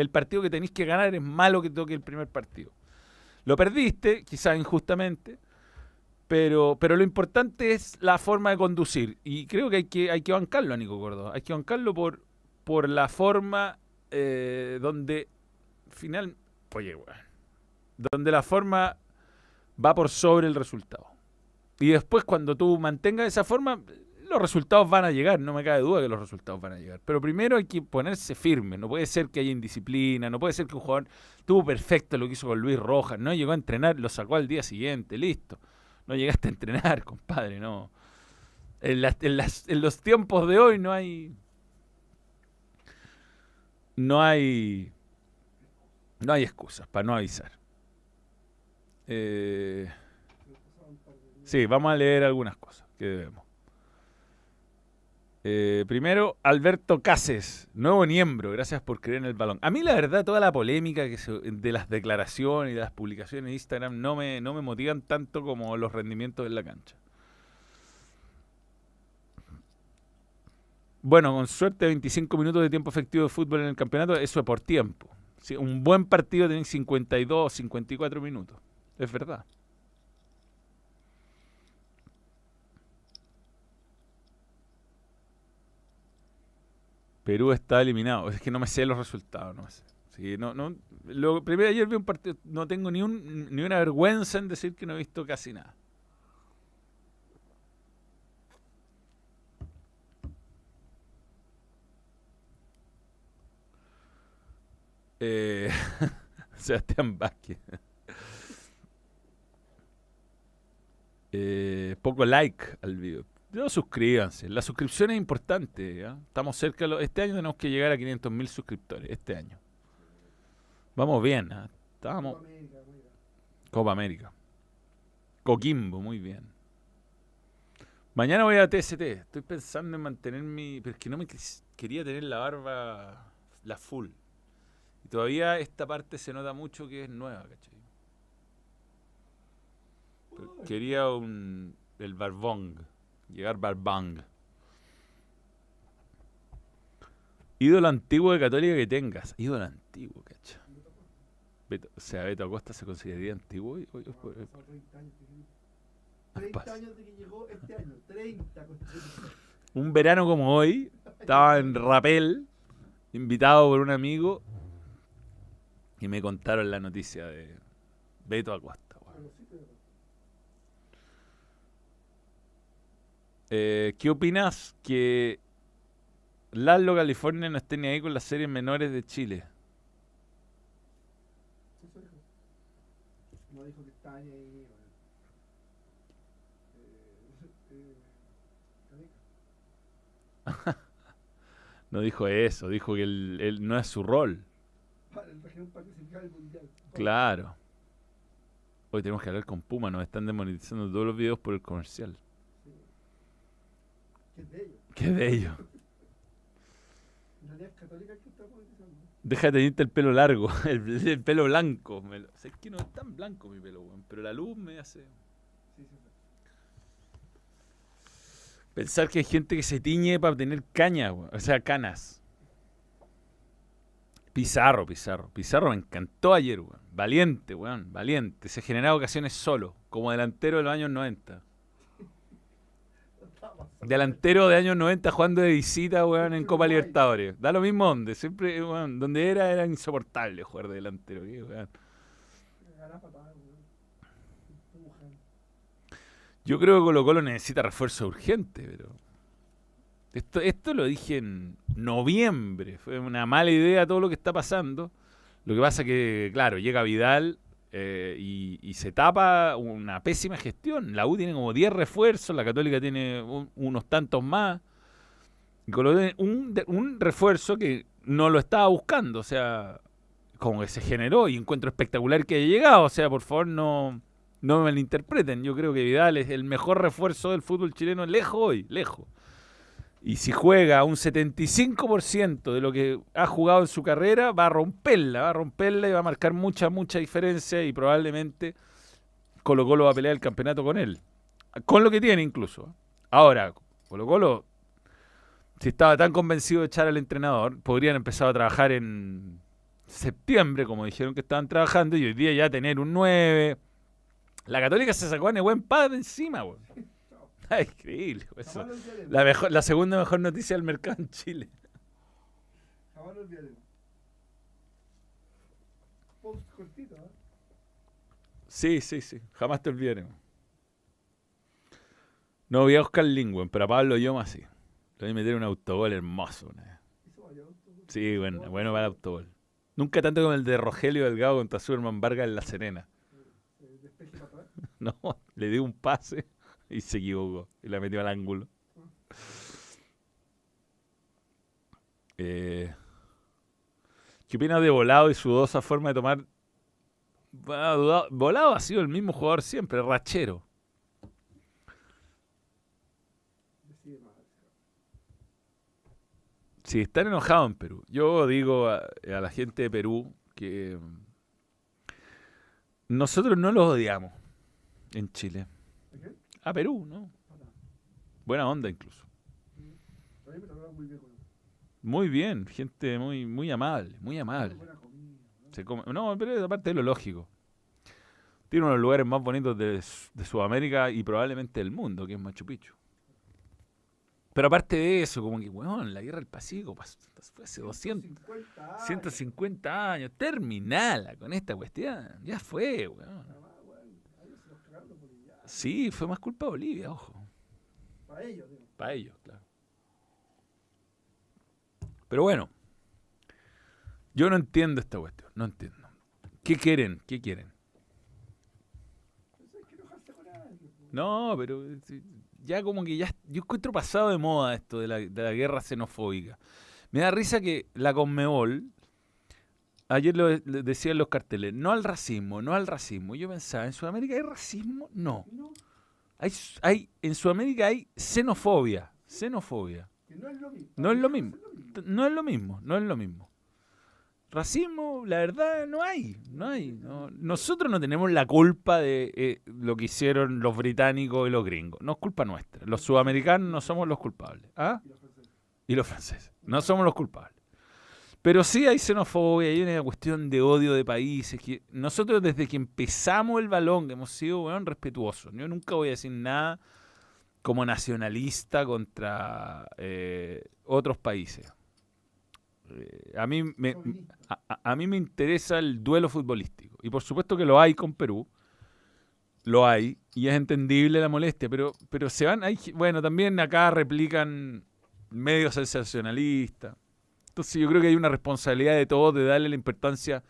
el partido que tenéis que ganar es malo que toque el primer partido. Lo perdiste, quizás injustamente, pero, pero lo importante es la forma de conducir. Y creo que hay que, hay que bancarlo a Nico Córdoba. Hay que bancarlo por, por la forma eh, donde final. Oye, weón. Donde la forma va por sobre el resultado. Y después, cuando tú mantengas esa forma, los resultados van a llegar, no me cabe duda que los resultados van a llegar. Pero primero hay que ponerse firme, no puede ser que haya indisciplina, no puede ser que un jugador tuvo perfecto lo que hizo con Luis Rojas, no llegó a entrenar, lo sacó al día siguiente, listo. No llegaste a entrenar, *laughs* compadre, no. En, las- en las- en los tiempos de hoy no hay. No hay. No hay excusas para no avisar. Eh, sí, vamos a leer algunas cosas que debemos. Eh, primero, Alberto Cases, nuevo miembro, gracias por creer en el balón. A mí la verdad, toda la polémica que se- de las declaraciones y de las publicaciones en Instagram no me, no me motivan tanto como los rendimientos en la cancha. Bueno, con suerte 25 minutos de tiempo efectivo de fútbol en el campeonato, eso es por tiempo. Un buen partido tiene 52, 54 minutos. Es verdad. Perú está eliminado. Es que no me sé los resultados, no sé. Sí, no, no, primero ayer vi un partido, no tengo ni, un, ni una vergüenza en decir que no he visto casi nada. Eh, *laughs* Sebastián Vázquez. Eh, poco like al video. No, suscríbanse. La suscripción es importante. Estamos cerca. este año tenemos que llegar a 500 mil suscriptores. Este año. Vamos bien. ¿ah? Estamos. Copa América, Copa América. Coquimbo, muy bien. Mañana voy a TST. Estoy pensando en mantener mi. Pero es que no me quería tener la barba. La full. Y todavía esta parte se nota mucho que es nueva, ¿cachai? quería un. El barbong. Llegar barbang. Ídolo antiguo de católica que tengas. Ídolo antiguo, ¿cachai? o sea, Beto Acosta se consideraría antiguo. Hoy, 30 años de que llegó este año. 30. Un verano como hoy, estaba en Rapel, invitado por un amigo, y me contaron la noticia de Beto Acosta. Eh, ¿Qué opinas que Lalo California no esté ni ahí con las series menores de Chile? dijo que está ahí. Eh, *laughs* no dijo eso, dijo que él, no es su rol. Claro. Hoy tenemos que hablar con Puma, nos están demonetizando todos los videos por el comercial. Qué bello. Qué bello. Deja de tenerte el pelo largo, *laughs* el, pelo blanco. es que no es tan blanco mi pelo, pero la luz me hace. Pensar que hay gente que se tiñe para tener caña, o sea, canas. Pizarro, Pizarro. Pizarro me encantó ayer, weón. Valiente, weón. Valiente. Se generaba ocasiones solo, como delantero de los años 90. Delantero de años 90 jugando de visita, weón, en Copa Libertadores. Da lo mismo donde, siempre, weón, donde era, era insoportable jugar de delantero, weón. Yo creo que Colo Colo necesita refuerzo urgente, pero... Esto, esto lo dije en noviembre. Fue una mala idea todo lo que está pasando. Lo que pasa que, claro, llega Vidal, eh, y, se tapa una pésima gestión. La U tiene como 10 refuerzos, la Católica tiene unos tantos más. Y un, un refuerzo que no lo estaba buscando, o sea, como que se generó y encuentro espectacular que haya llegado. O sea, por favor, no, no me malinterpreten. Yo creo que Vidal es el mejor refuerzo del fútbol chileno lejos hoy, lejos. Y si juega un 75% de lo que ha jugado en su carrera, va a romperla, va a romperla y va a marcar mucha, mucha diferencia y probablemente Colo Colo va a pelear el campeonato con él. Con lo que tiene incluso. Ahora, Colo Colo, si estaba tan convencido de echar al entrenador, podrían empezar a trabajar en septiembre, como dijeron que estaban trabajando, y hoy día ya tener un 9. La Católica se sacó a buen padre encima, güey. Increíble. Eso. La, mejor, la segunda mejor noticia del mercado en Chile. Jamás lo olvidaremos. Post cortito, ¿eh? Sí, sí, sí. Jamás te olvidaremos. No vi a Oscar Lingüen, pero a Pablo Yoma sí. Le voy a meter un autogol hermoso. Sí, bueno, bueno para el autogol. Nunca tanto como el de Rogelio Delgado contra Superman Vargas en La Serena. *laughs* No, le di un pase. *laughs* y se equivocó y la metió al ángulo. Eh, ¿Qué opinas de Volado y su dudosa forma de tomar? Volado ha sido el mismo jugador siempre, rachero. Sí, están enojados en Perú. Yo digo a, a la gente de Perú que nosotros no los odiamos en Chile. A Perú, ¿no? Buena onda incluso. Muy bien, gente muy, muy amable, muy amable. no, pero aparte de lo lógico. Tiene uno de los lugares más bonitos de, Sudamérica y probablemente del mundo, que es Machu Picchu. Pero aparte de eso, como que, weón, la guerra del Pacífico pasó, fue hace 200, 150 años. 150 años. Terminala con esta cuestión. Ya fue, weón. Ahí se los cagaron los bolivianos. Sí, fue más culpa de Bolivia, ojo. Para ellos, digo. Para ellos, claro. Pero bueno, yo no entiendo esta cuestión, no entiendo. ¿Qué quieren? ¿Qué quieren? No, pero ya como que ya, yo encuentro pasado de moda esto de la, de la guerra xenofóbica. Me da risa que la Conmebol, ayer lo, lo decían los carteles, no al racismo, no al racismo. Yo pensaba, ¿en Sudamérica hay racismo? No. No, Hay, hay, en Sudamérica hay xenofobia, xenofobia. que no es lo mismo. No es lo mismo. No es lo mismo, no es lo mismo. Racismo, la verdad, no hay. No hay. no. Nosotros no tenemos la culpa de eh, lo que hicieron los británicos y los gringos. No es culpa nuestra. Los sudamericanos no somos los culpables. ¿Ah? Y los franceses. No somos los culpables. Pero sí hay xenofobia, hay una cuestión de odio de países. Que nosotros desde que empezamos el balón hemos sido weón, respetuosos. Yo nunca voy a decir nada como nacionalista contra eh, otros países. Eh, a, mí me, a, mí me interesa el duelo futbolístico. Y por supuesto que lo hay con Perú. Lo hay. Y es entendible la molestia. Pero, pero se van. Hay, bueno, también acá replican medios sensacionalistas. Entonces yo creo que hay una responsabilidad de todos de darle la importancia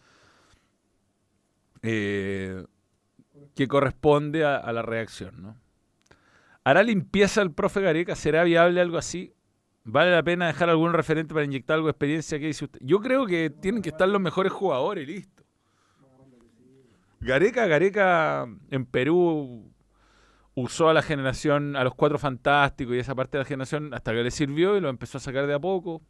eh, que corresponde a, la reacción. ¿no? ¿Hará limpieza el profe Gareca? ¿Será viable algo así? ¿Vale la pena dejar algún referente para inyectar algo de experiencia? ¿Qué dice usted? Yo creo que tienen que estar los mejores jugadores listo. Gareca, Gareca en Perú usó a la generación, a los cuatro fantásticos y esa parte de la generación hasta que le sirvió y lo empezó a sacar de a poco.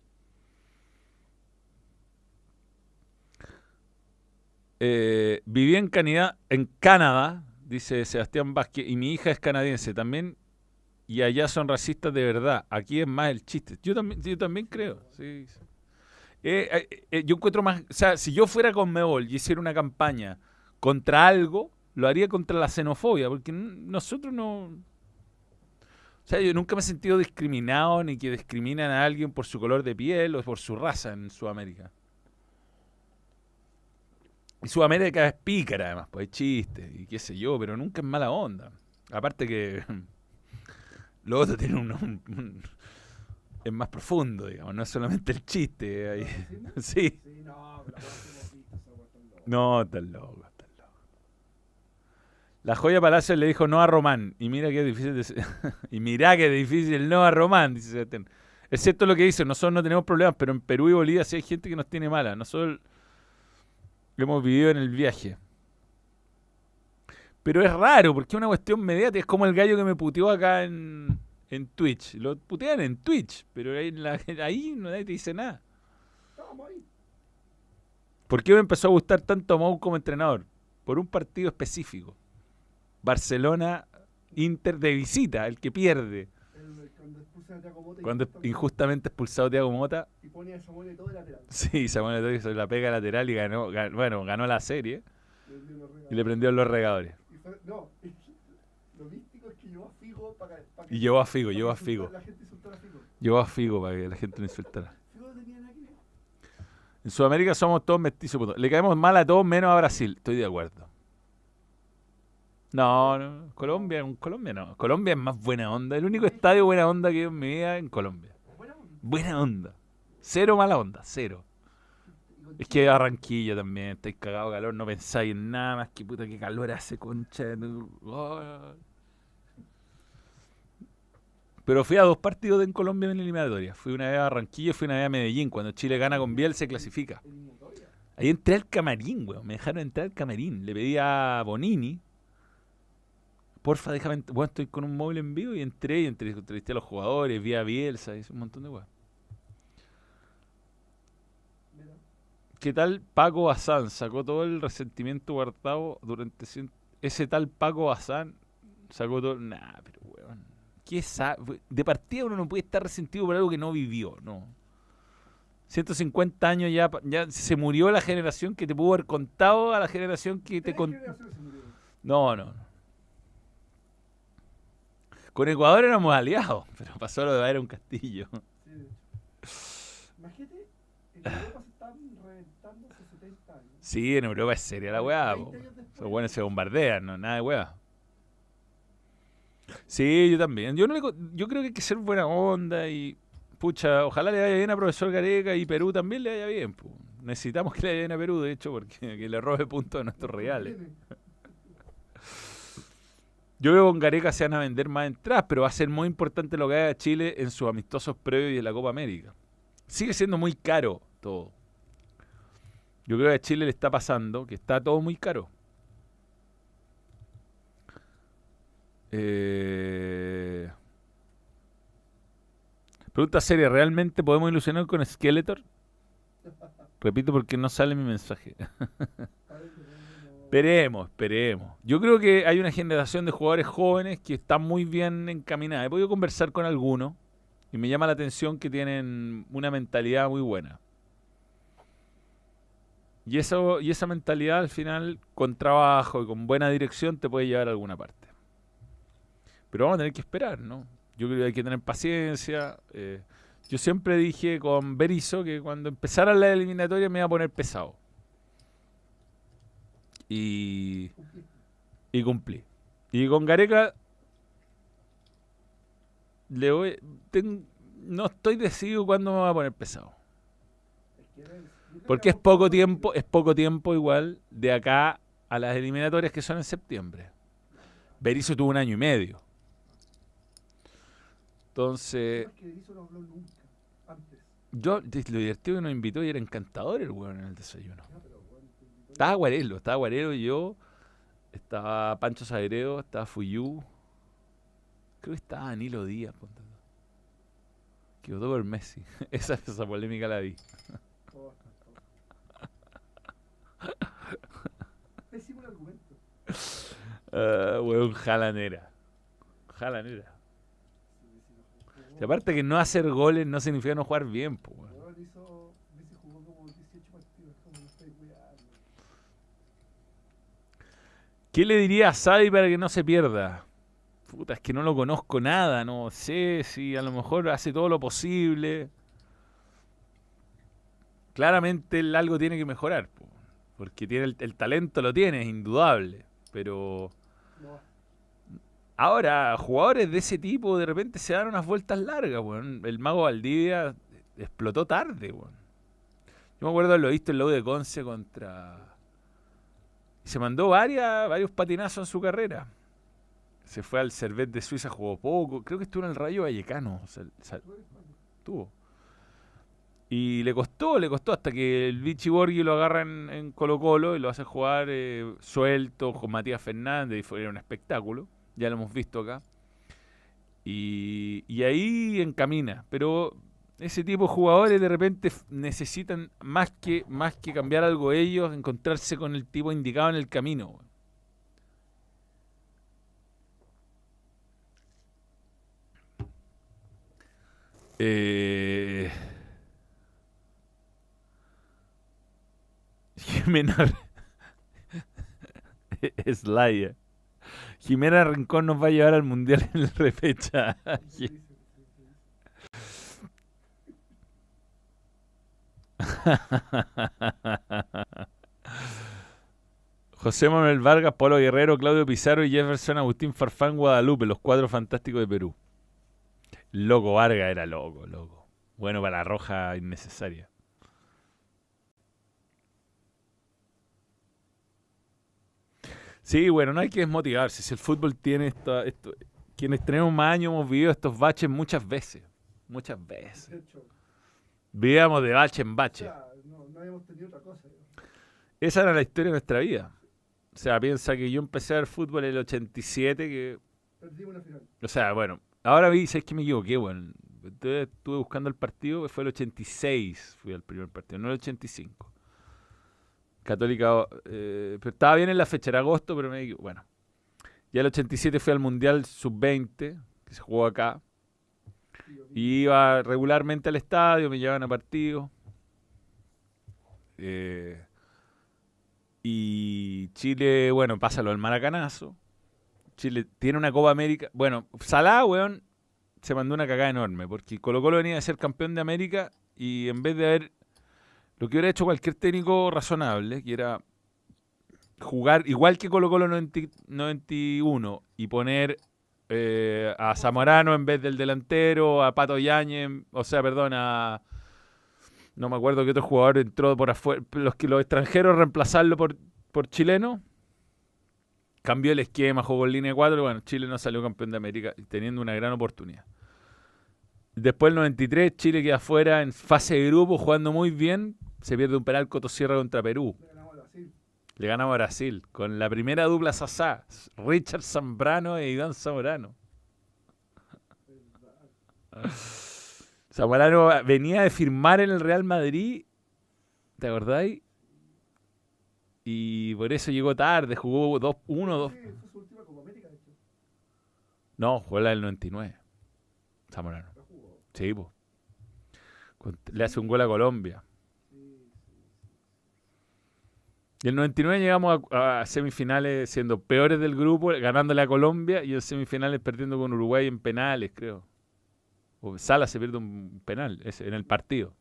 Eh, viví en Canadá, en Canadá, dice Sebastián Vázquez, y mi hija es canadiense también, y allá son racistas de verdad. Aquí es más el chiste. Yo también, yo también creo. sí, sí. Eh, eh, eh, yo encuentro más, o sea, si yo fuera con Mebol y hiciera una campaña contra algo, lo haría contra la xenofobia, porque nosotros no... O sea, yo nunca me he sentido discriminado ni que discriminan a alguien por su color de piel o por su raza en Sudamérica. Y Sudamérica es pícara, además, pues hay chistes y qué sé yo, pero nunca es mala onda. Aparte que *laughs* lo otro tiene un, un- un- es más profundo, digamos, no es solamente el chiste. *laughs* Sí. Sí, no, pero. No, tan loco, tan loco. La joya Palacio le dijo no a Román. Y mira qué difícil de *laughs* Y mira qué difícil no a Román, dice Sebastián. Es cierto lo que dice, nosotros no tenemos problemas, pero en Perú y Bolivia sí hay gente que nos tiene mala. Nosotros lo hemos vivido en el viaje. Pero es raro, porque es una cuestión mediática. Es como el gallo que me puteó acá en, en Twitch. Lo putean en Twitch, pero ahí, la- *laughs* ahí nadie te dice nada. ¿Por qué me empezó a gustar tanto Mou como entrenador? Por un partido específico. Barcelona Inter de visita, el que pierde. Cuando y injustamente expulsado Thiago Mota. Y pone a Samuel todo de lateral. *laughs* Sí, Samuel Eto'o hizo la pega lateral y ganó, gan- bueno, ganó la serie y le prendió los regadores. Y fue- no, *laughs* lo místico es que llevó a Figo para que. para Y que- llevó a Figo, llevó a Figo. insultara- La gente insultara a Figo. Llevó a Figo para que la gente insultara. Figo no tenía nada que ver. En Sudamérica somos todos mestizos. Le caemos mal a todos menos a Brasil. Estoy de acuerdo. No, no. Colombia, Colombia no. Colombia es más buena onda. El único estadio buena onda que yo en mi vida en Colombia. Buena onda. Buena onda. Cero mala onda, cero. Es que Barranquilla también, estáis cagado de calor, no pensáis en nada más que puta que calor hace, concha. oh. Pero fui a dos partidos en Colombia en eliminatoria. Fui una vez a Barranquilla y fui una vez a Medellín. Cuando Chile gana con Biel se clasifica. Ahí entré al camarín, weón. Me dejaron entrar al camarín. Le pedí a Bonini. Porfa, déjame. Bueno, estoy con un móvil en vivo y entré y entre- entrevisté a los jugadores, vi a Bielsa, hice un montón de. Mira. ¿Qué tal Paco Bazán? Sacó todo el resentimiento guardado durante ese tal Paco Bazán sacó todo. Nah, pero weón. ¿Qué sa- De partida uno no puede estar resentido por algo que no vivió, no. 150 años ya, ya se murió la generación que te pudo haber contado a la generación que te contó. no, no. Con Ecuador éramos aliados, *laughs* pero pasó lo de Bayra un castillo. Sí. Imagínate, en Europa se están reventando hace 70 años. Sí, en Europa es seria la weá, po. 20 años después, Esos buenos se bombardean, no, nada de weá. Sí, yo también. Yo, no le yo creo que hay que ser buena onda y. Pucha, ojalá le vaya bien a profesor Gareca y Perú también le vaya bien. po. Necesitamos que le vaya bien a Perú, de hecho, porque *laughs* que le robe puntos a nuestros reales. Yo creo que con Gareca se van a vender más entradas, pero va a ser muy importante lo que haga Chile en sus amistosos previos y en la Copa América. Sigue siendo muy caro todo. Yo creo que a Chile le está pasando que está todo muy caro. Eh, Pregunta seria, ¿realmente podemos ilusionar con Skeletor? Repito porque no sale mi mensaje. *laughs* Esperemos, esperemos. Yo creo que hay una generación de jugadores jóvenes que están muy bien encaminadas. He podido conversar con algunos y me llama la atención que tienen una mentalidad muy buena. Y, eso, y esa mentalidad al final, con trabajo y con buena dirección, te puede llevar a alguna parte. Pero vamos a tener que esperar, ¿no? Yo creo que hay que tener paciencia. eh, yo siempre dije con Berizzo que cuando empezaran las eliminatorias me iba a poner pesado. Y, y cumplí. Y con Gareca le voy, ten- no estoy decidido cuándo me va a poner pesado. Porque que es poco tiempo, es poco tiempo igual de acá a las eliminatorias que son en septiembre. Berizzo tuvo un año y medio. Entonces, yo lo divertido que nos invitó y era encantador el weón en el desayuno. Ya, pero, bueno, te invitó- Estaba Guarelo, estaba Guarelo y yo, estaba Pancho Sagredo, estaba Fuyú, creo que estaba Danilo Díaz. ponte tú. Que votó por Messi. *laughs* esa, esa polémica la vi. *laughs* Pésimo argumento. Ah, weón, jalanera. Jalanera. Y aparte que no hacer goles no significa no jugar bien, po, weón. Weón, hizo- Messi jugó como 18 partidos, como no estoy weando. ¿Qué le diría a Xavi para que no se pierda? Puta, es que no lo conozco nada, no sé si a lo mejor hace todo lo posible. Claramente algo tiene que mejorar, po, porque tiene el, talento lo tiene, es indudable. Pero ahora, jugadores de ese tipo de repente se dan unas vueltas largas, weón. El mago Valdivia explotó tarde, weón. Yo me acuerdo haberlo visto en la de Conce contra... Se mandó varias, varios patinazos en su carrera. Se fue al Servet de Suiza, jugó poco. Creo que estuvo en el Rayo Vallecano. o sea, o sea, tú eres malo. estuvo. Y le costó, le costó hasta que el Vichy Borghi lo agarra en, en Colo Colo y lo hace jugar eh, suelto con Matías Fernández y fue era un espectáculo. Ya lo hemos visto acá. Y, y ahí encamina. Pero ese tipo de jugadores de repente necesitan más que, más que cambiar algo ellos, encontrarse con el tipo indicado en el camino. Eh, *laughs* Jimena *laughs* Slayer. Jimena Rincón nos va a llevar al mundial en el repechaje. *laughs* Sí, sí, sí, sí. *laughs* José Manuel Vargas, Pablo Guerrero, Claudio Pizarro y Jefferson Agustín Farfán Guadalupe, los cuatro fantásticos de Perú. Loco Vargas era loco, loco. Bueno para la roja innecesaria. Sí, bueno, no hay que desmotivarse. Si el fútbol tiene esto, esto quienes tenemos más años hemos vivido estos baches muchas veces. Muchas veces. Vivíamos de bache en o bache. sea, no, no habíamos tenido otra cosa. Esa era la historia de nuestra vida. O sea, piensa que yo empecé a ver fútbol en el 87, que... Perdimos una final. O sea, bueno, ahora vi, ¿sabes que me equivoqué? Bueno, entonces estuve buscando el partido, que fue el 86, fui al primer partido, no el 85. Católica, eh, pero estaba bien en la fecha, era agosto, pero me equivoqué. Bueno, ya el 87 fui al Mundial Sub-20, que se jugó acá. Iba regularmente al estadio, me llevaban a partidos. Eh, y Chile, bueno, pasa lo del maracanazo, Chile tiene una Copa América. Bueno, Salah, weón, se mandó una cagada enorme, porque Colo Colo venía a ser campeón de América y en vez de haber lo que hubiera hecho cualquier técnico razonable, que era jugar igual que Colo Colo 91 y poner eh, a Zamorano en vez del delantero, a Pato Yañez, o sea, perdón, a... No me acuerdo qué otro jugador entró por afuera. Los, los extranjeros reemplazarlo por, por chileno. Cambió el esquema, jugó en línea 4. Bueno, Chile no salió campeón de América teniendo una gran oportunidad. Después del 93, Chile queda fuera en fase de grupo, jugando muy bien. Se pierde un penal Cotosierra contra Perú. Le ganamos a Brasil. Con la primera dupla Sasá. Richard Zambrano e Iván Zamorano. *laughs* Zamorano venía de firmar en el Real Madrid. ¿Te acordáis? Y por eso llegó tarde. Jugó 2 1 2 No, jugó la del 99. Zamorano. Sí, pues. Le hace un gol a Colombia. Y el 99 llegamos a, semifinales siendo peores del grupo, ganándole a Colombia y en semifinales perdiendo con Uruguay en penales, creo. O Sala se pierde un penal en el partido.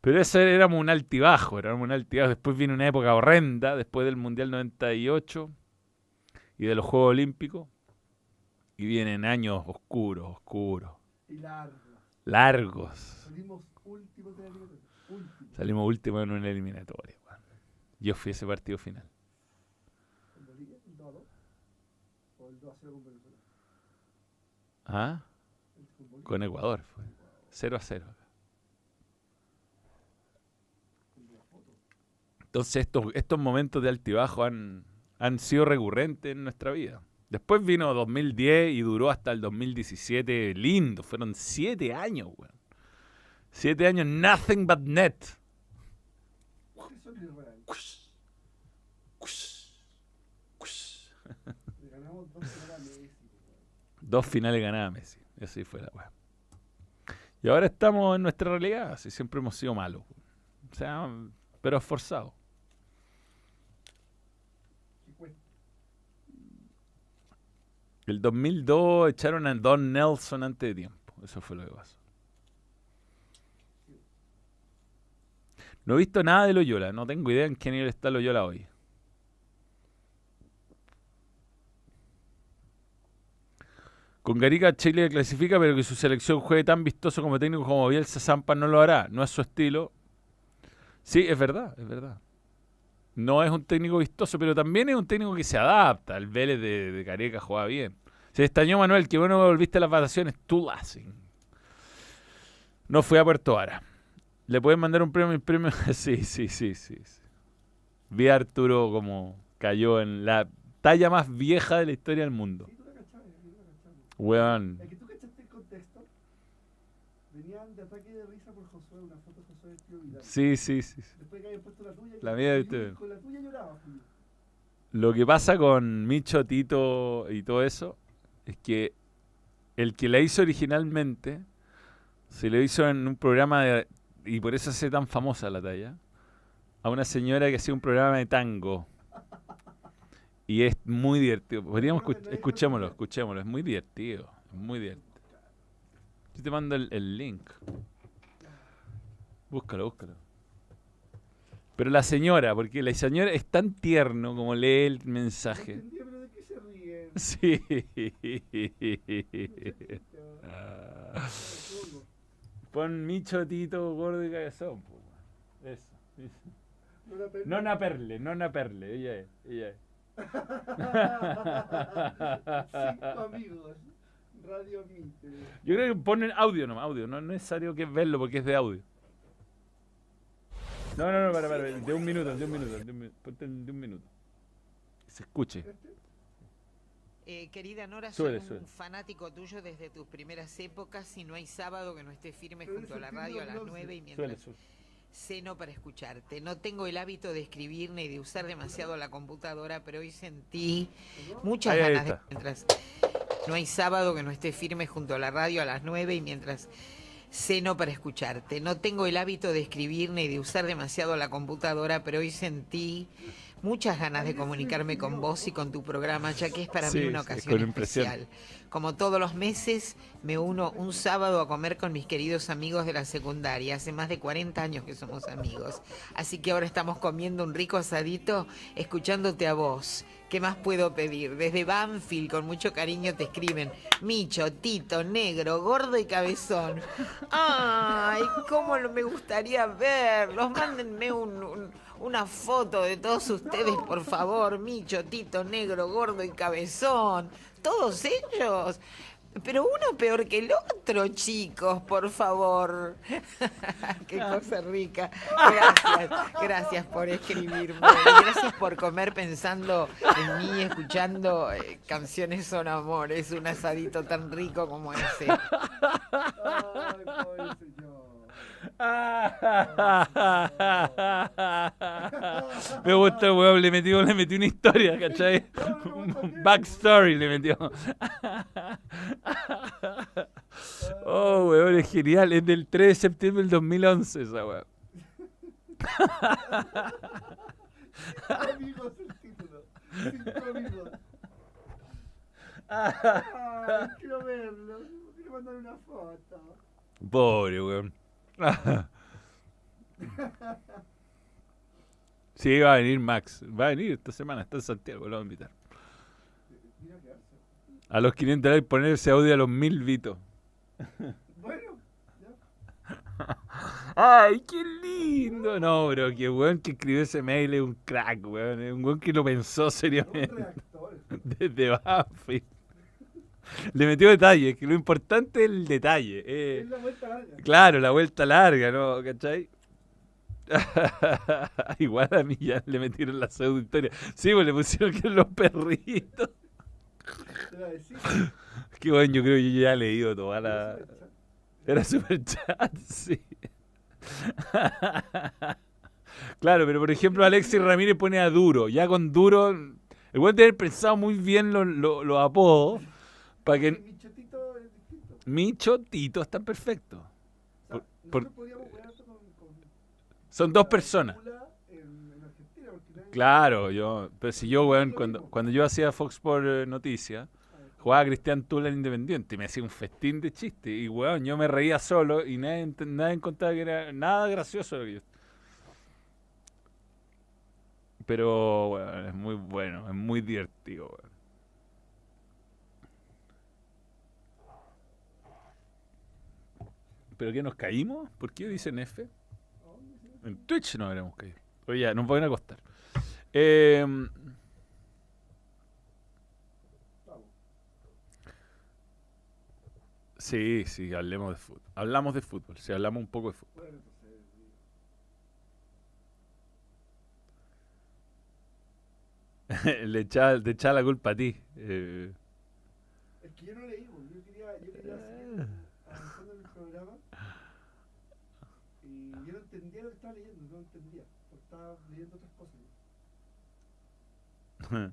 Pero eso éramos un altibajo, éramos un altibajo. Después viene una época horrenda, después del Mundial 98 y de los Juegos Olímpicos. Y vienen años oscuros, oscuros. Y largos. Largos. Salimos últimos Salimos últimos en una eliminatoria. Yo fui a ese partido final. ¿Con Bolivia? ¿El 2 a 2? ¿O el 2 a 0 con Venezuela? ¿Ah? Con, con Ecuador fue. 0 a 0. Entonces estos, estos momentos de altibajo han, han sido recurrentes en nuestra vida. Después vino 2010 y duró hasta el 2017. Lindo, fueron siete años, weón. Siete años, nothing but net. Dos finales ganadas Messi. Así fue la weá. Y ahora estamos en nuestra realidad. Así siempre hemos sido malos. O sea, pero esforzados. El 2002 echaron a Don Nelson antes de tiempo. Eso fue lo que pasó. No he visto nada de Loyola. No tengo idea en qué nivel está Loyola hoy. Con Garica Chile clasifica, pero que su selección juegue tan vistoso como técnico como Bielsa Zampa no lo hará. No es su estilo. Sí, es verdad, es verdad. No es un técnico vistoso, pero también es un técnico que se adapta. El Vélez de, de juega bien. Se extrañó Manuel, que bueno volviste a las vacaciones. Tú las. No fui a Puerto Vara. ¿Le pueden mandar un premio? premio? *laughs* sí, sí, sí, sí, sí. Vi a Arturo como cayó en la talla más vieja de la historia del mundo. Weón. Es que tú cachaste el contexto. Venían de ataque de risa por Josué, una foto de Josué vestido Vidal. Sí, sí, sí. Después que habían puesto la tuya. La mía de usted. Con la tuya lloraba, Julio. Lo que pasa con Micho, Tito y todo eso es que el que la hizo originalmente se lo hizo en un programa de y por eso hace tan famosa la talla, a una señora que hacía un programa de tango. Y es muy divertido. Podríamos escuchémoslo, escuchémoslo. Es muy divertido. Es muy divertido. Yo te mando el, link. Búscalo, búscalo. Pero la señora, porque la señora es tan tierno como lee el mensaje. Sí. *laughs* Pon Micho, Tito, Gordo y Cabezón. Eso. No na perle, no na perle, ella es, ella es. Cinco amigos. Radio Mitre. Yo creo que ponen audio nomás, audio. No es necesario que verlo porque es de audio. No, no, no, para, para, de un minuto, de un minuto, de un, ponte de un minuto. Que se escuche. Eh, querida Nora, soy un fanático tuyo desde tus primeras épocas y no hay sábado que no esté firme junto a la radio a las 9 y mientras ceno para escucharte. No tengo el hábito de escribir ni de usar demasiado la computadora, pero hoy sentí muchas ganas de mientras no hay sábado que no esté firme junto a la radio a las 9 y mientras ceno para escucharte. No tengo el hábito de escribir ni de usar demasiado la computadora, pero hoy sentí muchas ganas de comunicarme con vos y con tu programa, ya que es para mí una ocasión especial. Como todos los meses, me uno un sábado a comer con mis queridos amigos de la secundaria. Hace más de 40 años que somos amigos. Así que ahora estamos comiendo un rico asadito, escuchándote a vos. ¿Qué más puedo pedir? Desde Banfield, con mucho cariño, te escriben Micho, Tito, Negro, Gordo y Cabezón. ¡Ay, cómo me gustaría verlos! Mándenme una foto de todos ustedes, por favor. Micho, Tito, Negro, Gordo y Cabezón todos ellos. Pero uno peor que el otro, chicos, por favor. *laughs* Qué cosa rica. Gracias, gracias por escribirme. Gracias por comer pensando en mí, escuchando eh, canciones son amores, un asadito tan rico como ese. Ay, *laughs* Me gusta, weón, le metió, le metió una historia, ¿cachai? *laughs* Un backstory le metió. *laughs* Oh, weón, es genial. Es del 3 de septiembre del 2011 esa weón. amigos el título. Cinco amigos. quiero verlo. Quiero mandar una foto. Pobre, weón. *laughs* sí, va a venir Max. Va a venir esta semana. Está en Santiago. Lo voy a invitar. A los 500 likes ponerse audio a los 1000 vitos. Bueno, *laughs* Ay, qué lindo. No, bro, qué weón que escribió ese mail es un crack, weón. Es un weón que lo pensó seriamente. *laughs* Desde Buffy. Le metió detalle, que lo importante es el detalle. Eh. es la vuelta larga. Claro, la vuelta larga, ¿no? ¿Cachai? *laughs* Igual a mí ya le metieron la pseudo historia. Sí, pues le pusieron que los perritos. Qué bueno, yo creo que yo ya he leído toda la. Era super chat, sí. claro, pero por ejemplo, Alexis Ramírez pone a duro. Ya con duro. El buen haber pensado muy bien los lo, apodos. Para que... Mi chotito es distinto. Mi chotito está perfecto. son dos personas. claro, yo, pero si yo, weón, cuando, cuando yo hacía Fox por eh, Noticias, jugaba Cristian Tula en Independiente y me hacía un festín de chiste. Y, weón, yo me reía solo y nadie, nadie encontraba que era nada gracioso Pero, weón, es muy bueno, es muy divertido, weón. ¿Pero qué nos caímos? ¿Por qué dicen F? En Twitch no habremos caído. Oye, ya, nos pueden acostar. Eh, sí, sí, hablemos de fútbol. Hablamos de fútbol, sí, hablamos un poco de fútbol. *laughs* Le echa, te echa la culpa a ti. Eh. Que no leí, yo quería, yo quería seguir avanzando en el programa yo no entendía lo que leyendo, no entendía, porque estaba leyendo otras cosas. *laughs*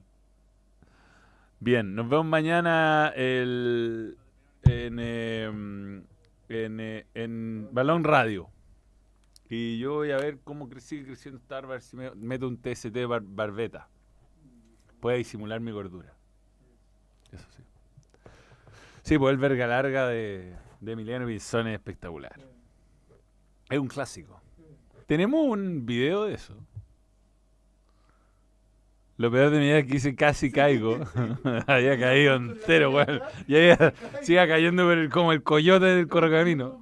Bien, nos vemos mañana el, en, em, en, eh, en Balón Radio. Y yo voy a ver cómo sigue creciendo Star, a si me meto un TST barbeta. Puede disimular mi gordura. Eso sí. Sí, pues el verga larga de, de Emiliano Pinzón es espectacular. Es un clásico. Tenemos un video de eso. Lo peor de mi vida es que hice casi caigo. *laughs* Había caído entero, weón. Y ahí siga cayendo como el coyote del correcamino.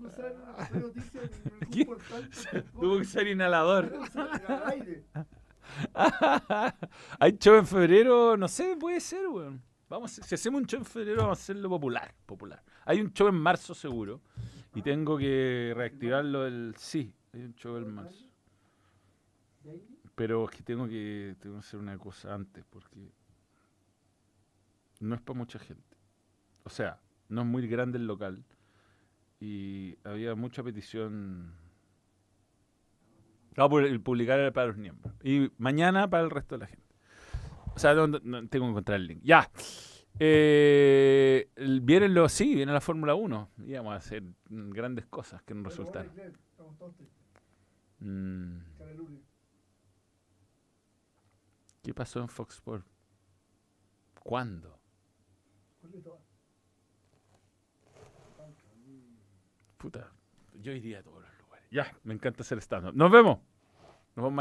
*laughs* Tuvo que ser inhalador. *laughs* Hay show en febrero, no sé, puede ser, weón. Vamos, si hacemos un show en febrero, vamos a hacerlo popular, popular. Hay un show en marzo seguro. Y tengo que reactivarlo el... Sí, hay un show el marzo. Pero es que tengo que, tengo que hacer una cosa antes porque no es para mucha gente. O sea, no es muy grande el local y había mucha petición. Ah, el publicar era para los miembros. Y mañana para el resto de la gente. O sea, no, tengo que encontrar el link. Ya. Eh, vienen los, sí, viene la Fórmula 1. Íbamos a hacer grandes cosas que no resultaron. Mm. ¿Qué pasó en Fox Sports? ¿Cuándo? Puta, yo iría a todos los lugares. Ya, me encanta hacer stand-up. Nos vemos. Nos vemos